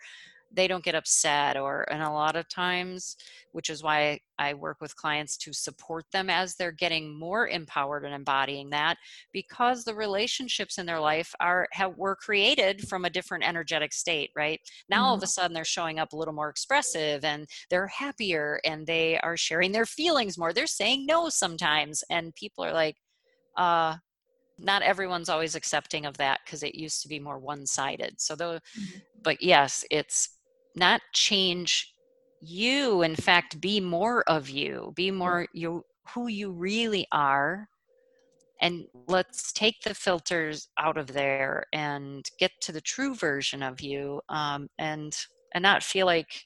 they don't get upset or and a lot of times which is why i work with clients to support them as they're getting more empowered and embodying that because the relationships in their life are have, were created from a different energetic state right now mm-hmm. all of a mm-hmm. sudden they're showing up a little more expressive and they're happier and they are sharing their feelings more they're saying no sometimes and people are like uh not everyone's always accepting of that because it used to be more one-sided so though mm-hmm. but yes it's not change you in fact be more of you be more you who you really are. And let's take the filters out of there and get to the true version of you um, and and not feel like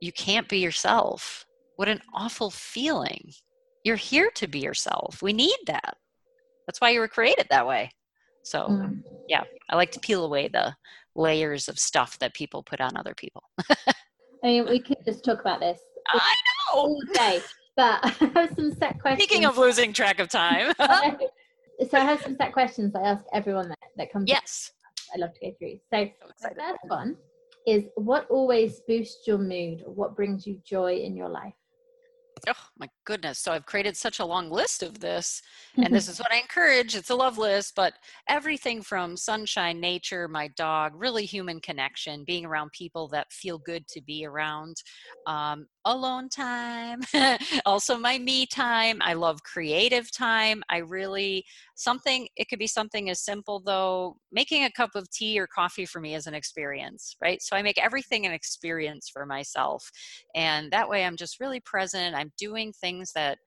you can't be yourself. What an awful feeling. You're here to be yourself. We need that. That's why you were created that way. So mm. yeah i like to peel away the layers of stuff that people put on other people i mean we could just talk about this i know all day but I have some set questions. Speaking of losing track of time. so I have some set questions I ask everyone that, that comes. Yes. I love to go through. So, so the first one is what always boosts your mood what brings you joy in your life? Oh my goodness. So I've created such a long list of this, and this is what I encourage. It's a love list, but everything from sunshine, nature, my dog, really human connection, being around people that feel good to be around, um, alone time, also my me time. I love creative time. I really, something, it could be something as simple though, making a cup of tea or coffee for me is an experience, right? So I make everything an experience for myself. And that way I'm just really present. I'm doing things that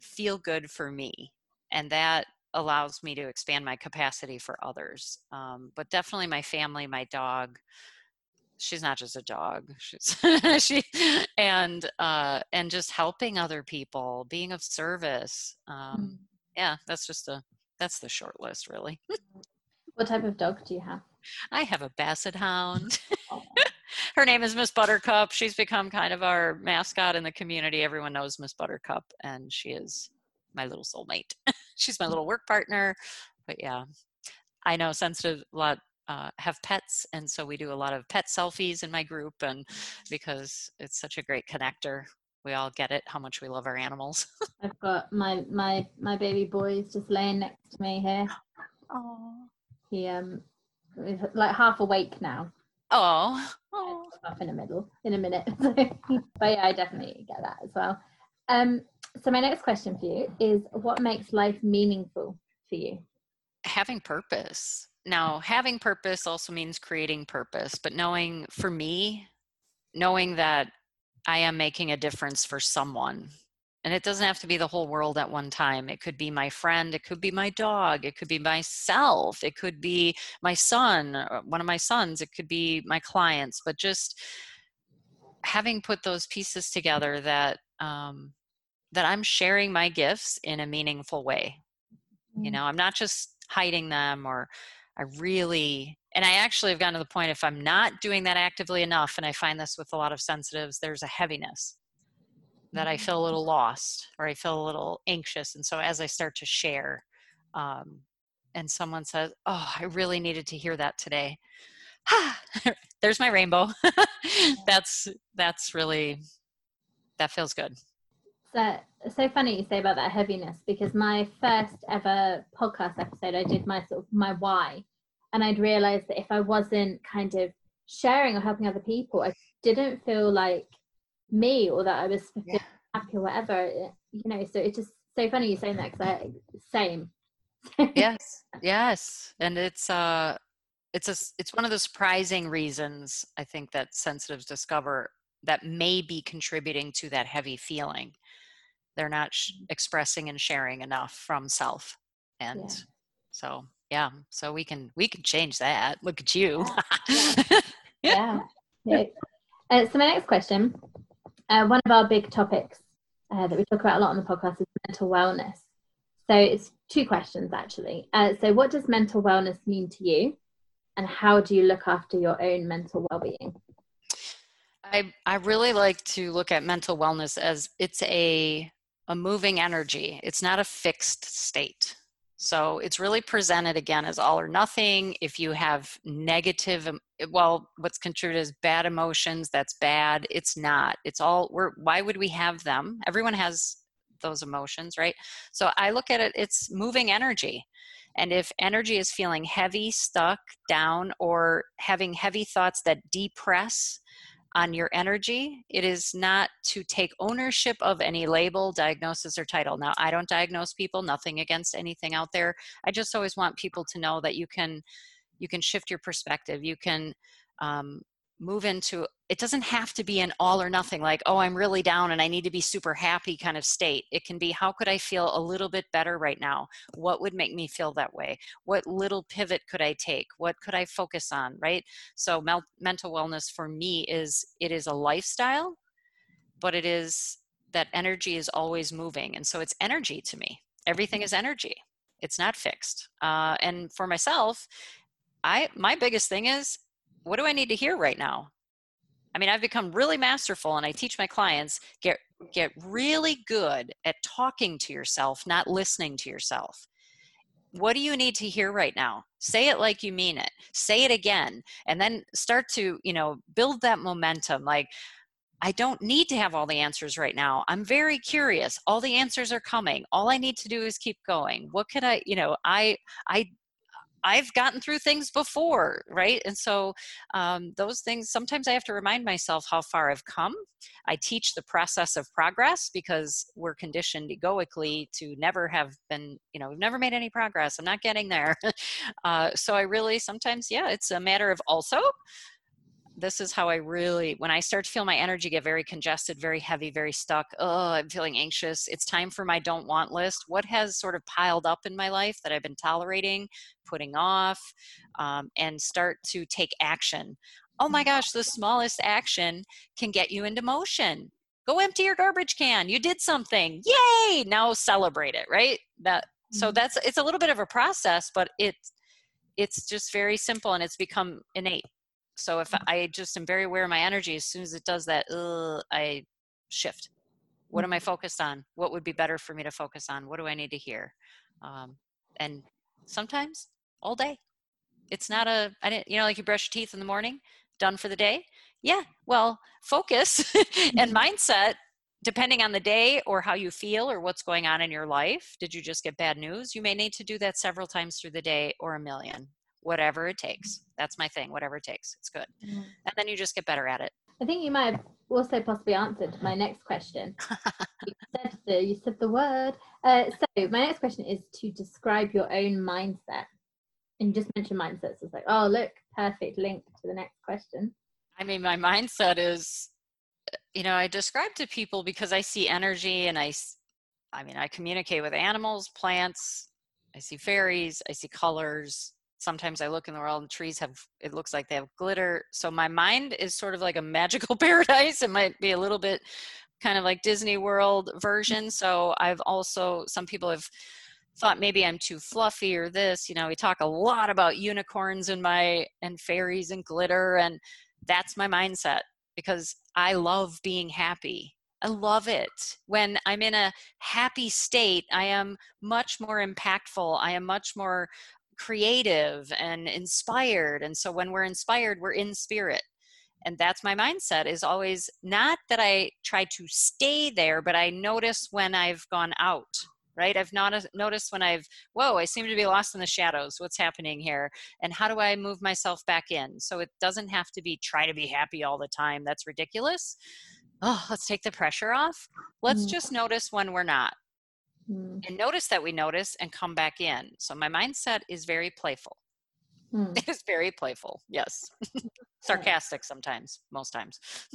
feel good for me. And that allows me to expand my capacity for others. Um, but definitely my family, my dog, she's not just a dog she's she and uh and just helping other people being of service um mm. yeah that's just a that's the short list really what type of dog do you have i have a basset hound. Her name is miss buttercup. She's become kind of our mascot in the community. Everyone knows miss buttercup and she is my little soulmate. She's my little work partner. But yeah i know sensitive a lot uh, have pets and so we do a lot of pet selfies in my group and because it's such a great connector we all get it how much we love our animals. I've got my my my baby boy is just laying next to me here. Oh he um like half awake now. Oh up in the middle in a minute. But yeah i definitely get that as well. Um so my next question for you is what makes life meaningful for you? Having purpose. Now having purpose also means creating purpose but knowing for me knowing that i am making a difference for someone and it doesn't have to be the whole world at one time. It could be my friend it could be my dog it could be myself it could be my son uh, one of my sons it could be my clients but just having put those pieces together that um, that i'm sharing my gifts in a meaningful way. You mm. know i'm not just hiding them or I really, and I actually have gotten to the point if I'm not doing that actively enough, and I find this with a lot of sensitives, there's a heaviness that I feel a little lost or I feel a little anxious. And so as I start to share, um, and someone says, Oh, I really needed to hear that today. There's my rainbow. that's that's really that feels good. So so funny you say about that heaviness because my first ever podcast episode, I did my sort of my why, and I'd realized that if I wasn't kind of sharing or helping other people, I didn't feel like me or that I was yeah. happy or whatever. You know, so it's just so funny you saying that because I same. yes, yes, and it's uh, it's a it's one of the surprising reasons I think that sensitives discover that may be contributing to that heavy feeling they're not sh- mm. expressing and sharing enough from self and yeah. so yeah so we can we can change that look at you yeah yeah, yeah. Uh, so my next question uh, one of our big topics uh, that we talk about a lot on the podcast is mental wellness so it's two questions actually uh, so what does mental wellness mean to you and how do you look after your own mental well-being I, I really like to look at mental wellness as it's a a moving energy. It's not a fixed state. So it's really presented again as all or nothing. If you have negative, well, what's contributed as bad emotions, that's bad. It's not. It's all, we're, why would we have them? Everyone has those emotions, right? So I look at it, it's moving energy. And if energy is feeling heavy, stuck, down, or having heavy thoughts that depress, on your energy. It is not to take ownership of any label, diagnosis, or title. Now, I don't diagnose people, nothing against anything out there. I just always want people to know that you can you can shift your perspective. You can um, move into it doesn't have to be an all or nothing like oh i'm really down and i need to be super happy kind of state. It can be how could i feel a little bit better right now? What would make me feel that way? What little pivot could i take? What could i focus on? Right? So mel- mental wellness for me is it is a lifestyle but it is that energy is always moving and so it's energy to me. Everything is energy. It's not fixed. Uh, and for myself i my biggest thing is what do I need to hear right now? I mean, I've become really masterful and I teach my clients get get really good at talking to yourself, not listening to yourself. What do you need to hear right now? Say it like you mean it. Say it again and then start to, you know, build that momentum like I don't need to have all the answers right now. I'm very curious. All the answers are coming. All I need to do is keep going. What could I, you know, I I I've gotten through things before, right? And so um, those things, sometimes I have to remind myself how far I've come. I teach the process of progress because we're conditioned egoically to never have been, you know, we've never made any progress. I'm not getting there. uh, so I really sometimes, yeah, it's a matter of also this is how I really, when I start to feel my energy get very congested, very heavy, very stuck, oh, I'm feeling anxious. It's time for my don't want list. What has sort of piled up in my life that I've been tolerating, putting off, um, and start to take action? Oh my gosh, the smallest action can get you into motion. Go empty your garbage can. You did something. Yay! Now celebrate it, right? That so mm-hmm. that's it's a little bit of a process, but it's it's just very simple and it's become innate so if mm-hmm. I just am very aware of my energy, as soon as it does that, uh, I shift. What am I mm-hmm. focused on? What would be better for me to focus on? What do I need to hear? Um, and sometimes all day. It's not a, I didn't, you know, like you brush your teeth in the morning, done for the day. Yeah, well, focus and mm-hmm. mindset, depending on the day or how you feel or what's going on in your life. Did you just get bad news? You may need to do that several times through the day or a million whatever it takes. That's my thing, whatever it takes. It's good. Mm. And then you just get better at it. I think you might have also possibly answered my next question. you, said the, you said the word. Uh, so my next question is to describe your own mindset. And you just mentioned mindsets. It's like, oh, look, perfect link to the next question. I mean, my mindset is, you know, I describe to people because I see energy and I, I mean, I communicate with animals, plants, I see fairies, I see colors, sometimes I look in the world and trees have, it looks like they have glitter. So my mind is sort of like a magical paradise. It might be a little bit kind of like Disney World mm. version. So I've also, some people have thought maybe I'm too fluffy or this, you know, we talk a lot about unicorns and my, and fairies and glitter. And that's my mindset because I love being happy. I love it. When I'm in a happy state, I am much more impactful. I am much more creative and inspired. And so when we're inspired, we're in spirit. And that's my mindset is always not that I try to stay there, but I notice when I've gone out, right? I've not noticed when I've, whoa, I seem to be lost in the shadows. What's happening here? And how do I move myself back in? So it doesn't have to be try to be happy all the time. That's ridiculous. Oh, let's take the pressure off. Let's mm. just notice when we're not mm. and notice that we notice and come back in. So my mindset is very playful. Mm. It is very playful. Yes. Sarcastic sometimes, most times.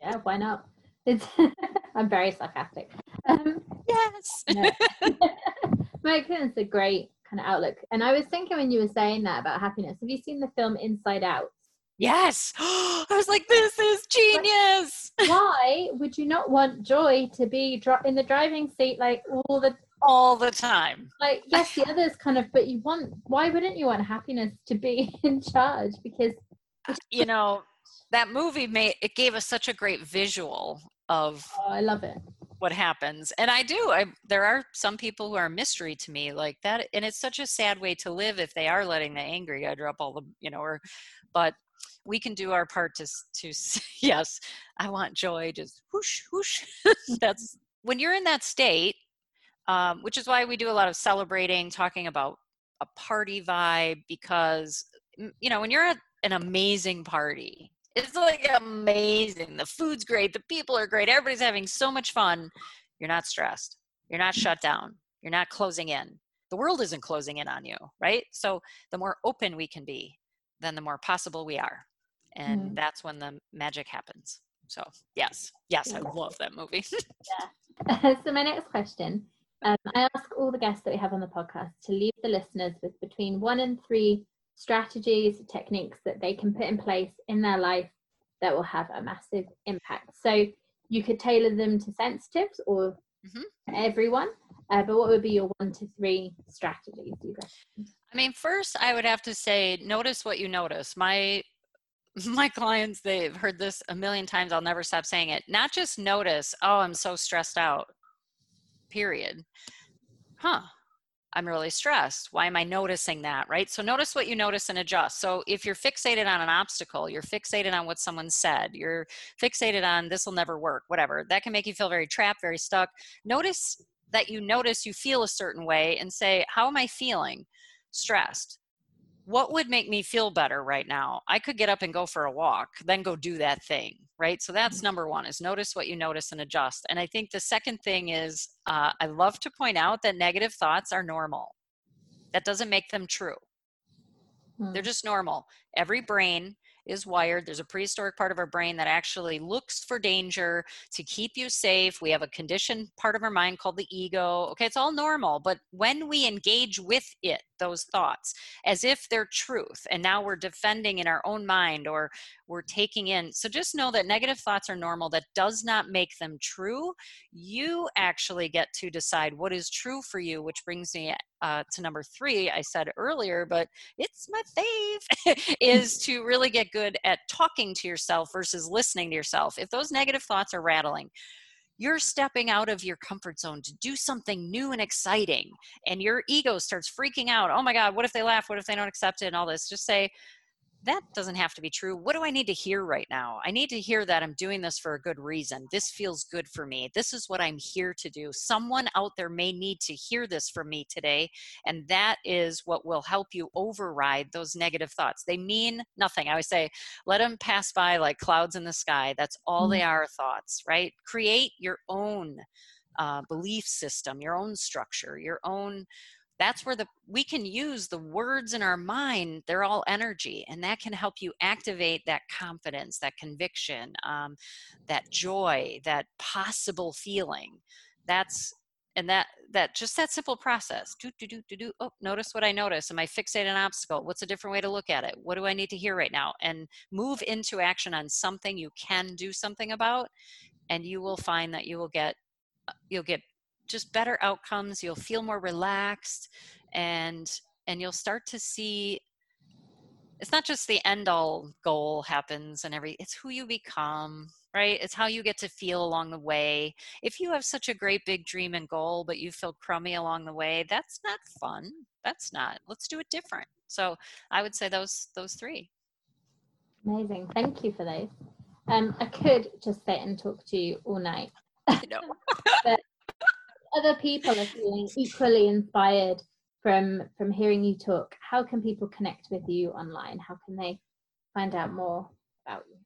yeah, why not? It's I'm very sarcastic. Um, yes. my goodness, a great kind of outlook. And I was thinking when you were saying that about happiness, have you seen the film Inside Out? Yes. I was like, this is genius. Why would you not want Joy to be in the driving seat like all the all the time? Like, yes, the others kind of, but you want. Why wouldn't you want happiness to be in charge? Because uh, you know that movie made it gave us such a great visual of. Oh, I love it what happens and i do i there are some people who are mystery to me like that and it's such a sad way to live if they are letting the angry guy drop all the you know or but we can do our part to to yes i want joy just whoosh whoosh. That's when you're in that state um, which is why we do a lot of celebrating talking about a party vibe because you know when you're at an amazing party it's like amazing. The food's great the people are great everybody's having so much fun. You're not stressed you're not shut down you're not closing in. The world isn't closing in on you right? So the more open we can be then the more possible we are and Mm. that's when the magic happens so yes yes i love that movie yeah. so my next question um, i ask all the guests that we have on the podcast to leave the listeners with between one and three strategies techniques that they can put in place in their life that will have a massive impact so you could tailor them to sensitives or Mhm. everyone uh, but what would be your one to three strategies you recommend? I mean, first, I would have to say, notice what you notice. My my clients, they've heard this a million times. I'll never stop saying it. Not just notice, oh, I'm so stressed out. Period. Huh. I'm really stressed. Why am I noticing that? Right. So notice what you notice and adjust. So if you're fixated on an obstacle, you're fixated on what someone said, you're fixated on this will never work, whatever, that can make you feel very trapped, very stuck. Notice that you notice you feel a certain way and say, How am I feeling? Stressed. What would make me feel better right now? I could get up and go for a walk, then go do that thing, right? So that's number one is notice what you notice and adjust. And I think the second thing is uh, I love to point out that negative thoughts are normal. That doesn't make them true. They're Hmm. just normal. Every brain is wired. There's a prehistoric part of our brain that actually looks for danger to keep you safe. We have a conditioned part of our mind called the ego. Okay, it's all normal. But when we engage with it, those thoughts, as if they're truth, and now we're defending in our own mind or we're taking in. So just know that negative thoughts are normal. That does not make them true. You actually get to decide what is true for you, which brings me uh, to number three. I said earlier, but it's my fave, is to really get good at talking to yourself versus listening to yourself. If those negative thoughts are rattling, you're stepping out of your comfort zone to do something new and exciting, and your ego starts freaking out. Oh my God, what if they laugh? What if they don't accept it? And all this. Just say, that doesn't have to be true. What do I need to hear right now? I need to hear that I'm doing this for a good reason. This feels good for me. This is what I'm here to do. Someone out there may need to hear this from me today. And that is what will help you override those negative thoughts. They mean nothing. I always say, let them pass by like clouds in the sky. That's all they are thoughts, right? Create your own uh, belief system, your own structure, your own that's where the we can use the words in our mind they're all energy and that can help you activate that confidence that conviction um, that joy that possible feeling. That's and that that just that simple process do do do do do oh notice what i notice am i fixated on an obstacle? What's a different way to look at it? What do i need to hear right now? And move into action on something you can do something about and you will find that you will get uh, you'll get just better outcomes you'll feel more relaxed and and you'll start to see it's not just the end all goal happens and every it's who you become right? It's how you get to feel along the way. If you have such a great big dream and goal but you feel crummy along the way that's not fun. That's not let's do it different. So i would say those those three. Amazing. Thank you for those. Um i could just sit and talk to you all night. You know other people are feeling equally inspired from from hearing you talk how can people connect with you online how can they find out more about you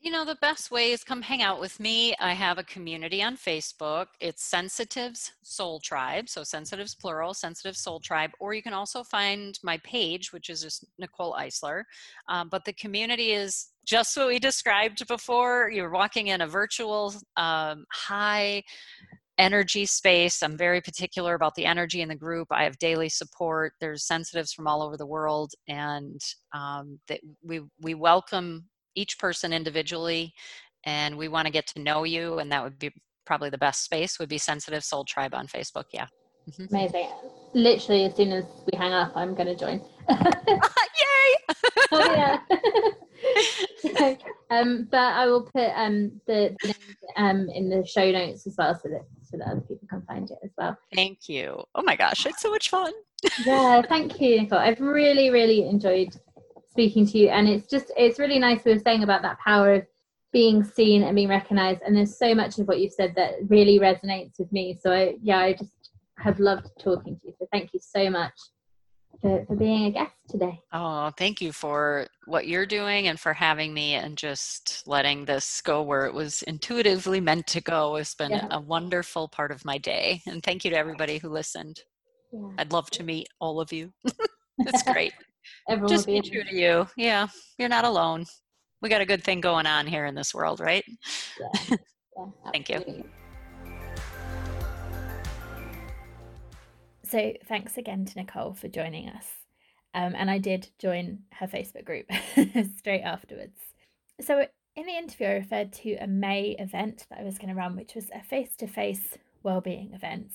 You know, the best way is come hang out with me. I have a community on Facebook. It's Sensitives Soul Tribe. So Sensitives plural, Sensitive Soul Tribe. Or you can also find my page, which is just Nicole Eisler. Um, but the community is just what we described before. You're walking in a virtual um, high energy space. I'm very particular about the energy in the group. I have daily support. There's sensitives from all over the world, and um, that we we welcome each person individually, and we want to get to know you. And that would be probably the best space. Would be Sensitive Soul Tribe on Facebook. Yeah. Mhm. amazing literally as soon as we hang up i'm going to join Yay! oh yeah So, um but i will put um the, the um in the show notes as well so that so that other people can find it as well. Thank you. Oh my gosh, it's so much fun. yeah thank you nicole. I've really really enjoyed speaking to you and it's just it's really nice we were saying about that power of being seen and being recognized and there's so much of what you've said that really resonates with me. So I, yeah i just have loved talking to you. So thank you so much for, for being a guest today Oh, thank you for what you're doing and for having me and just letting this go where it was intuitively meant to go. It's been Yeah. a wonderful part of my day. And thank you to everybody who listened. yeah I'd love to meet all of you. it's great. everyone Just be true to you. Yeah, you're not alone. we got a good thing going on here in this world, right? Yeah Thank you. So, thanks again to Nicole for joining us. Um, and I did join her Facebook group straight afterwards. So, in the interview, I referred to a May event that I was going to run, which was a face to face wellbeing event,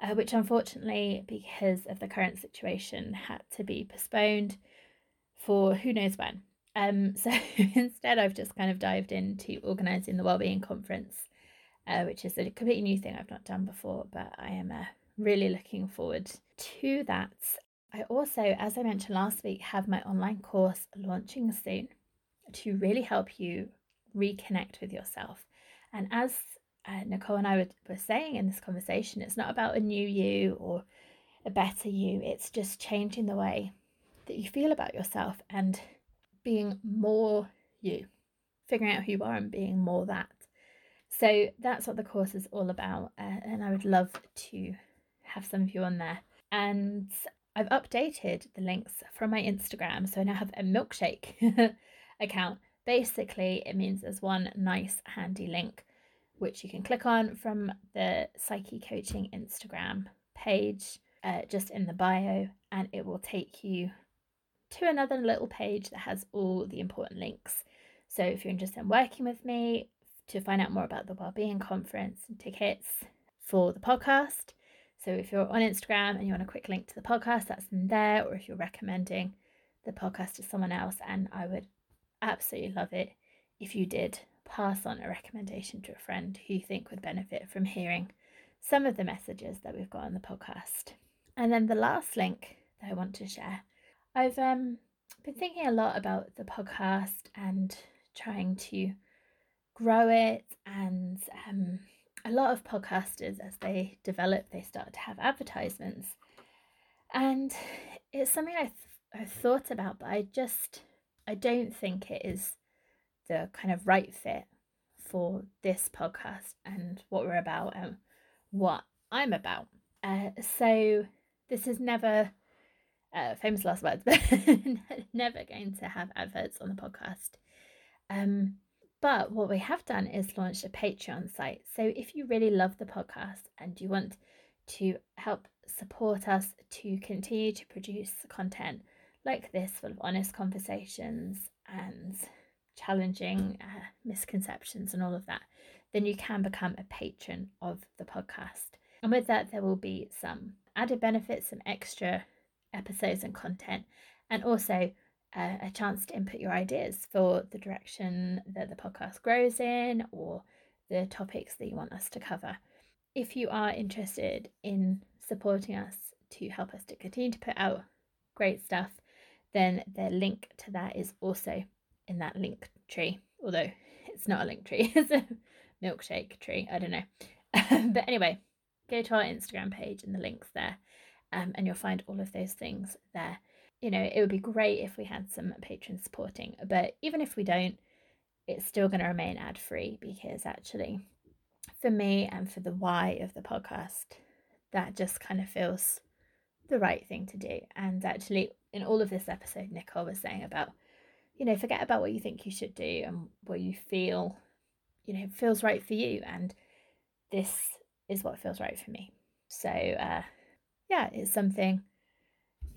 uh, which unfortunately, because of the current situation, had to be postponed for who knows when. Um, so instead, I've just kind of dived into organising the wellbeing conference, uh, which is a completely new thing I've not done before, but I am uh, really looking forward to that. I also, as I mentioned last week, have my online course launching soon to really help you reconnect with yourself. And as uh, Nicole and I were, were saying in this conversation, it's not about a new you or a better you, it's just changing the way that you feel about yourself and being more you, figuring out who you are and being more that. So that's what the course is all about. Uh, and I would love to have some of you on there. And I've updated the links from my Instagram. So I now have a milkshake account. Basically, it means there's one nice handy link which you can click on from the Psyche Coaching Instagram page uh, just in the bio, and it will take you to another little page that has all the important links. So if you're interested in working with me to find out more about the Wellbeing Conference and tickets for the podcast, so if you're on Instagram and you want a quick link to the podcast, that's in there, or if you're recommending the podcast to someone else, and I would absolutely love it if you did pass on a recommendation to a friend who you think would benefit from hearing some of the messages that we've got on the podcast. And then the last link that I want to share I've um, been thinking a lot about the podcast and trying to grow it. And um, a lot of podcasters, as they develop, they start to have advertisements. And it's something I th- I've thought about, but I just I don't think it is the kind of right fit for this podcast and what we're about and what I'm about. Uh, so this is never uh, famous last words, but never going to have adverts on the podcast. Um, but what we have done is launched a Patreon site. So if you really love the podcast and you want to help support us to continue to produce content like this, full of honest conversations and challenging uh, misconceptions and all of that, then you can become a patron of the podcast. And with that, there will be some added benefits, some extra episodes and content, and also uh, a chance to input your ideas for the direction that the podcast grows in or the topics that you want us to cover. If you are interested in supporting us to help us to continue to put out great stuff, then the link to that is also in that link tree. Although it's not a link tree, it's a milkshake tree. I don't know. but anyway, go to our Instagram page and the link's there um, and you'll find all of those things there. You know, it would be great if we had some patrons supporting, but even if we don't, it's still going to remain ad free because actually, for me and for the why of the podcast, that just kind of feels the right thing to do. And actually, in all of this episode, Nicole was saying about, you know, forget about what you think you should do and what you feel, you know, feels right for you. And this is what feels right for me. So, uh, yeah, it's something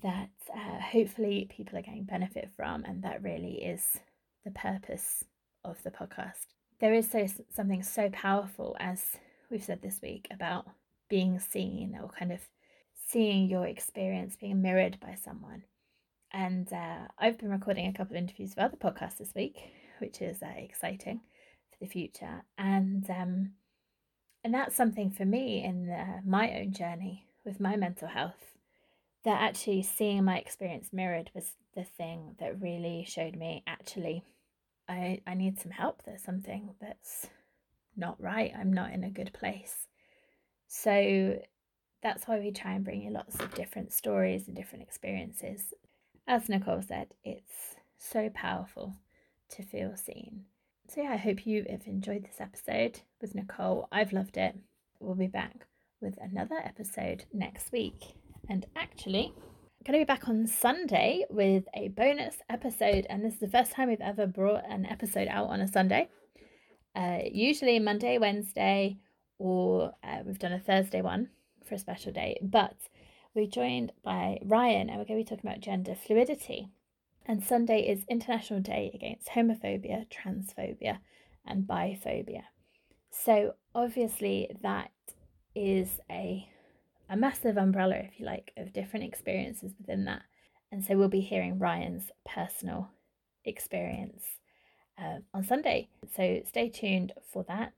that uh, hopefully people are getting benefit from, and that really is the purpose of the podcast. There is so something so powerful, as we've said this week, about being seen or kind of seeing your experience being mirrored by someone. And uh, I've been recording a couple of interviews for other podcasts this week, which is uh, exciting for the future. And um, and that's something for me in uh, my own journey with my mental health that actually seeing my experience mirrored was the thing that really showed me actually I, I need some help. There's something that's not right. I'm not in a good place. So that's why we try and bring you lots of different stories and different experiences. As Nicole said, it's so powerful to feel seen. So, yeah, I hope you have enjoyed this episode with Nicole. I've loved it. We'll be back with another episode next week. And actually, I'm going to be back on Sunday with a bonus episode, and this is the first time we've ever brought an episode out on a Sunday. Uh, usually Monday, Wednesday, or uh, we've done a Thursday one for a special day, but we're joined by Ryan, and we're going to be talking about gender fluidity. And Sunday is International Day Against Homophobia, Transphobia, and Biphobia. So obviously that is a a massive umbrella, if you like, of different experiences within that. And so we'll be hearing Ryan's personal experience uh, on Sunday. So stay tuned for that.